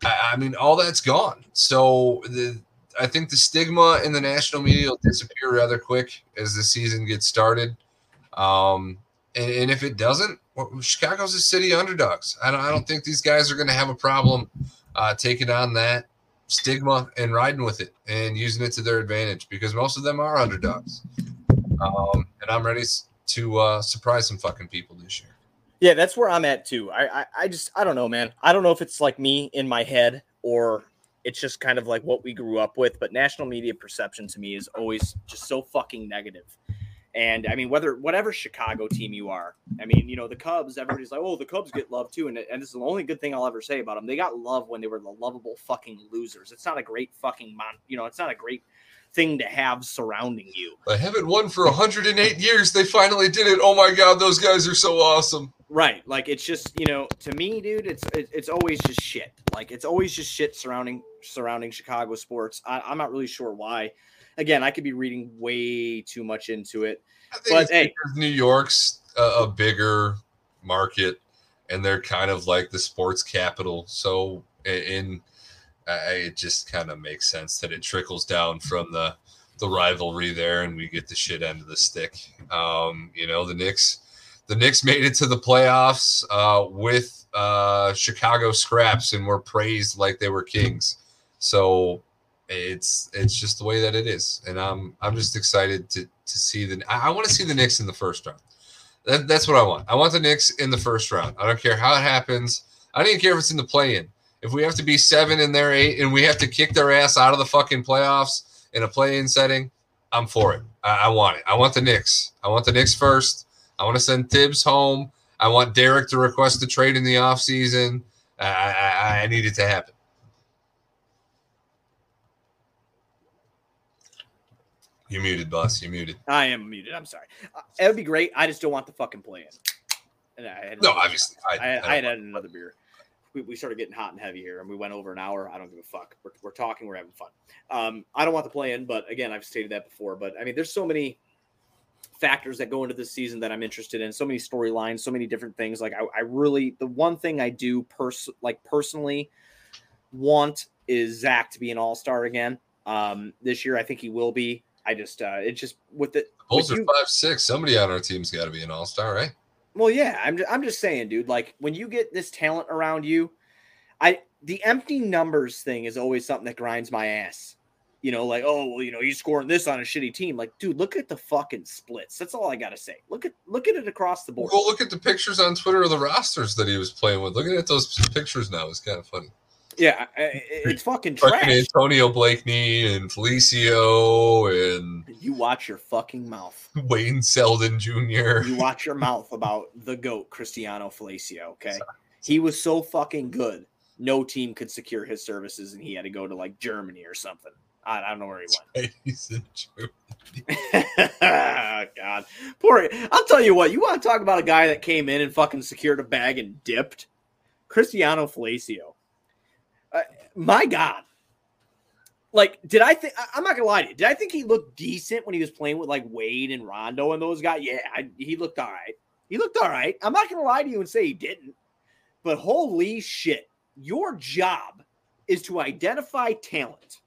I, I mean, all that's gone. So, the, I think the stigma in the national media will disappear rather quick as the season gets started. Um, and, and if it doesn't, well, Chicago's a city underdogs. I don't, I don't think these guys are going to have a problem uh, taking on that stigma and riding with it and using it to their advantage because most of them are underdogs. Um, and I'm ready to uh, surprise some fucking people this year. Yeah, that's where I'm at too. I, I, I just, I don't know, man. I don't know if it's like me in my head or it's just kind of like what we grew up with. But national media perception to me is always just so fucking negative. And I mean, whether whatever Chicago team you are, I mean, you know, the Cubs, everybody's like, oh, the Cubs get love too. And, and this is the only good thing I'll ever say about them. They got love when they were the lovable fucking losers. It's not a great fucking, mon- you know, it's not a great thing to have surrounding you. I haven't won for 108 years. They finally did it. Oh my God, those guys are so awesome. Right. Like it's just, you know, to me, dude, it's it's always just shit. Like it's always just shit surrounding surrounding Chicago sports. I, I'm not really sure why again, I could be reading way too much into it. But, hey, New York's a, a bigger market, and they're kind of like the sports capital. So in it just kind of makes sense that it trickles down from the the rivalry there, and we get the shit end of the stick. Um, you know, the Knicks, the Knicks made it to the playoffs uh, with uh, Chicago scraps and were praised like they were kings. So it's it's just the way that it is, and I'm I'm just excited to to see the. I, I want to see the Knicks in the first round. That, that's what I want. I want the Knicks in the first round. I don't care how it happens. I don't even care if it's in the play-in. If we have to be seven and they're eight, and we have to kick their ass out of the fucking playoffs in a play-in setting, I'm for it. I, I want it. I want the Knicks. I want the Knicks first. I want to send Thibs home. I want Derrick to request a trade in the offseason. I, I, I need it to happen. You're muted, boss. You're muted. I am muted. I'm sorry. Uh, it would be great. I just don't want the fucking play in. And I had no, obviously. I, I, I, I had had another beer. We, we started getting hot and heavy here, and we went over an hour. I don't give a fuck. We're, we're talking. We're having fun. Um, I don't want the play in, but again, I've stated that before. But I mean, there's so many factors that go into this season that I'm interested in. So many storylines, so many different things. Like I, I really, the one thing I do pers- like personally want is Zach to be an all star again. Um, this year, I think he will be. I just uh it just with the Bulls are five six. Somebody on our team's got to be an all star, right? Well, yeah. I'm just, I'm just saying, dude. Like when you get this talent around you, I the empty numbers thing is always something that grinds my ass. You know, like oh well, you know he's scoring this on a shitty team. Like, dude, look at the fucking splits. That's all I gotta say. Look at look at it across the board. Well, look at the pictures on Twitter of the rosters that he was playing with. Looking at those pictures now is kind of funny. Yeah, it's fucking trash. Antonio Blakeney and Felicio and you watch your fucking mouth. Wayne Selden Jr. You watch your mouth about the goat Cristiano Felicio. Okay, Sorry. he was so fucking good. No team could secure his services, and he had to go to like Germany or something. I, I don't know where he went. He's in Germany. God, poor. I'll tell you what. You want to talk about a guy that came in and fucking secured a bag and dipped? Cristiano Felicio uh, my God. Like, did I think? I'm not gonna lie to you. Did I think he looked decent when he was playing with like Wade and Rondo and those guys? Yeah, I, he looked all right. He looked all right. I'm not gonna lie to you and say he didn't. But holy shit, your job is to identify talent.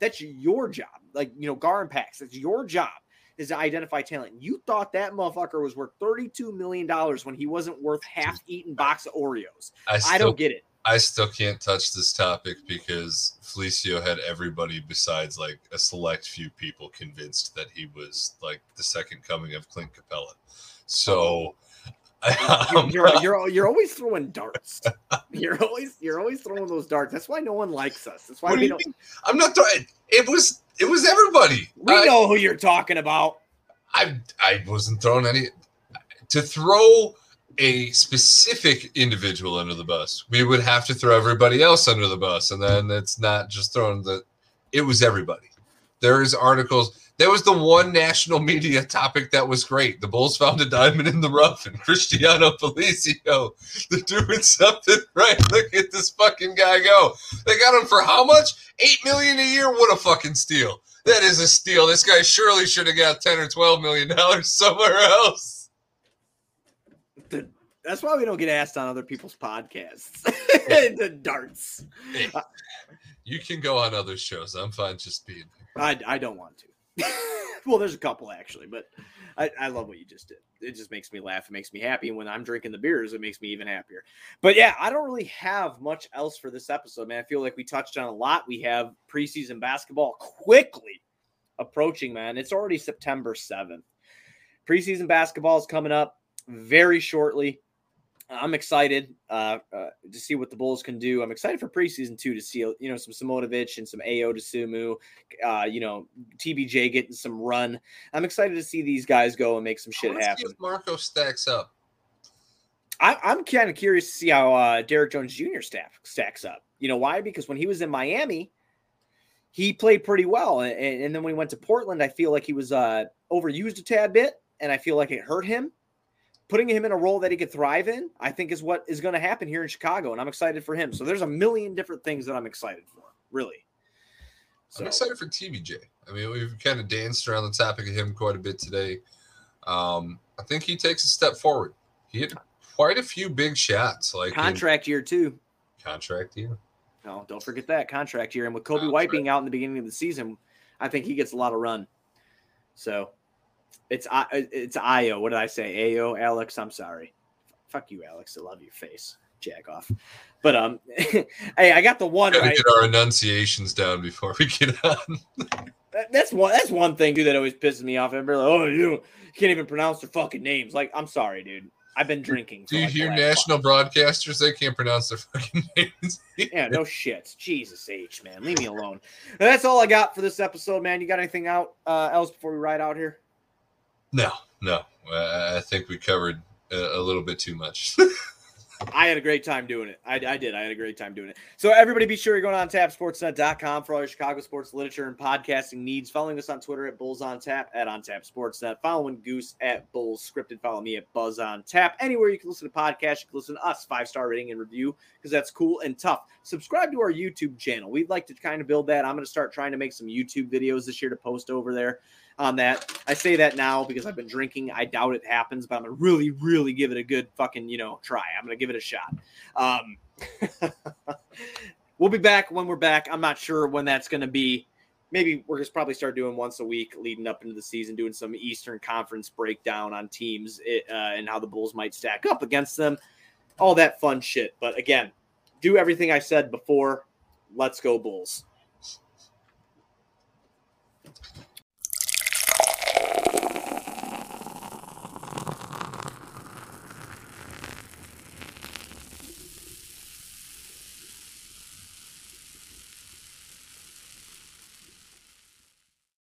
That's your job. Like you know, Gar and Pax. That's your job is to identify talent. You thought that motherfucker was worth $32 million when he wasn't worth half eaten box of Oreos. I, still, I don't get it. I still can't touch this topic because Felicio had everybody besides like a select few people convinced that he was like the second coming of Clint Capela. So um, you're, you're, you're always throwing darts. You're always you're always throwing those darts. That's why no one likes us. That's why we do not I'm not throwing. It was it was everybody. We I, know who you're talking about. I I wasn't throwing any to throw a specific individual under the bus. We would have to throw everybody else under the bus, and then it's not just throwing the. It was everybody. There's articles. There was the one national media topic that was great. The Bulls found a diamond in the rough, and Cristiano Felicio, they're doing something right. Look at this fucking guy go. They got him for how much? Eight million a year. What a fucking steal! That is a steal. This guy surely should have got ten or twelve million dollars somewhere else. That's why we don't get asked on other people's podcasts. the darts. Hey, you can go on other shows. I'm fine just being I, I don't want to. well, there's a couple actually, but I, I love what you just did. It just makes me laugh. It makes me happy. And when I'm drinking the beers, it makes me even happier. But yeah, I don't really have much else for this episode, man. I feel like we touched on a lot. We have preseason basketball quickly approaching, man. It's already September 7th. Preseason basketball is coming up very shortly. I'm excited uh, uh, to see what the Bulls can do. I'm excited for preseason two to see you know some Simonovic and some Ayo Dosunmu, uh, you know TBJ getting some run. I'm excited to see these guys go and make some shit happen. Marko stacks up. I, am kind of curious to see how uh, Derrick Jones Jr. Stack, stacks up. You know why? Because when he was in Miami, he played pretty well, and, and then when he went to Portland, I feel like he was uh, overused a tad bit, and I feel like it hurt him putting him in a role that he could thrive in, I think is what is going to happen here in Chicago. And I'm excited for him. So there's a million different things that I'm excited for, really. So. I'm excited for TBJ. I mean, we've kind of danced around the topic of him quite a bit today. Um, I think he takes a step forward. He had quite a few big shots, like contract year too. Contract year. No, don't forget that contract year. And with Coby White being out in the beginning of the season, I think he gets a lot of run. So it's it's Io. What did I say? Ao Alex. I'm sorry. Fuck you, Alex. I love your face. Jack off. But um, hey, I got the one. Gotta right. get our enunciations down before we get on. that's one. That's one thing, dude. That always pisses me off. I'm like, oh, you can't even pronounce their fucking names. Like, I'm sorry, dude. I've been drinking. Do you like hear national broadcasters? They can't pronounce their fucking names. yeah, no shit. Jesus H, man. Leave me alone. that's all I got for this episode, man. You got anything out uh, else before we ride out here? No, no. I think we covered a, a little bit too much. I had a great time doing it. I, I, did. I had a great time doing it. So everybody be sure you're going on tapsportsnet.com for all your Chicago sports literature and podcasting needs. Following us on Twitter at Bulls on Tap, at On Tap Sportsnet. Following Goose at Bulls Scripted. Follow me at Buzz on Tap. Anywhere you can listen to podcasts, you can listen to us, five star rating and review, because that's cool and tough. Subscribe to our YouTube channel. We'd like to kind of build that. I'm going to start trying to make some YouTube videos this year to post over there on that. I say that now because I've been drinking. I doubt it happens, but I'm gonna really, really give it a good fucking, you know, try. I'm gonna give it a shot. Um, we'll be back when we're back. I'm not sure when that's gonna be. Maybe we're just probably start doing once a week leading up into the season, doing some Eastern Conference breakdown on teams it, uh, and how the Bulls might stack up against them. All that fun shit. But again, do everything I said before. Let's go Bulls.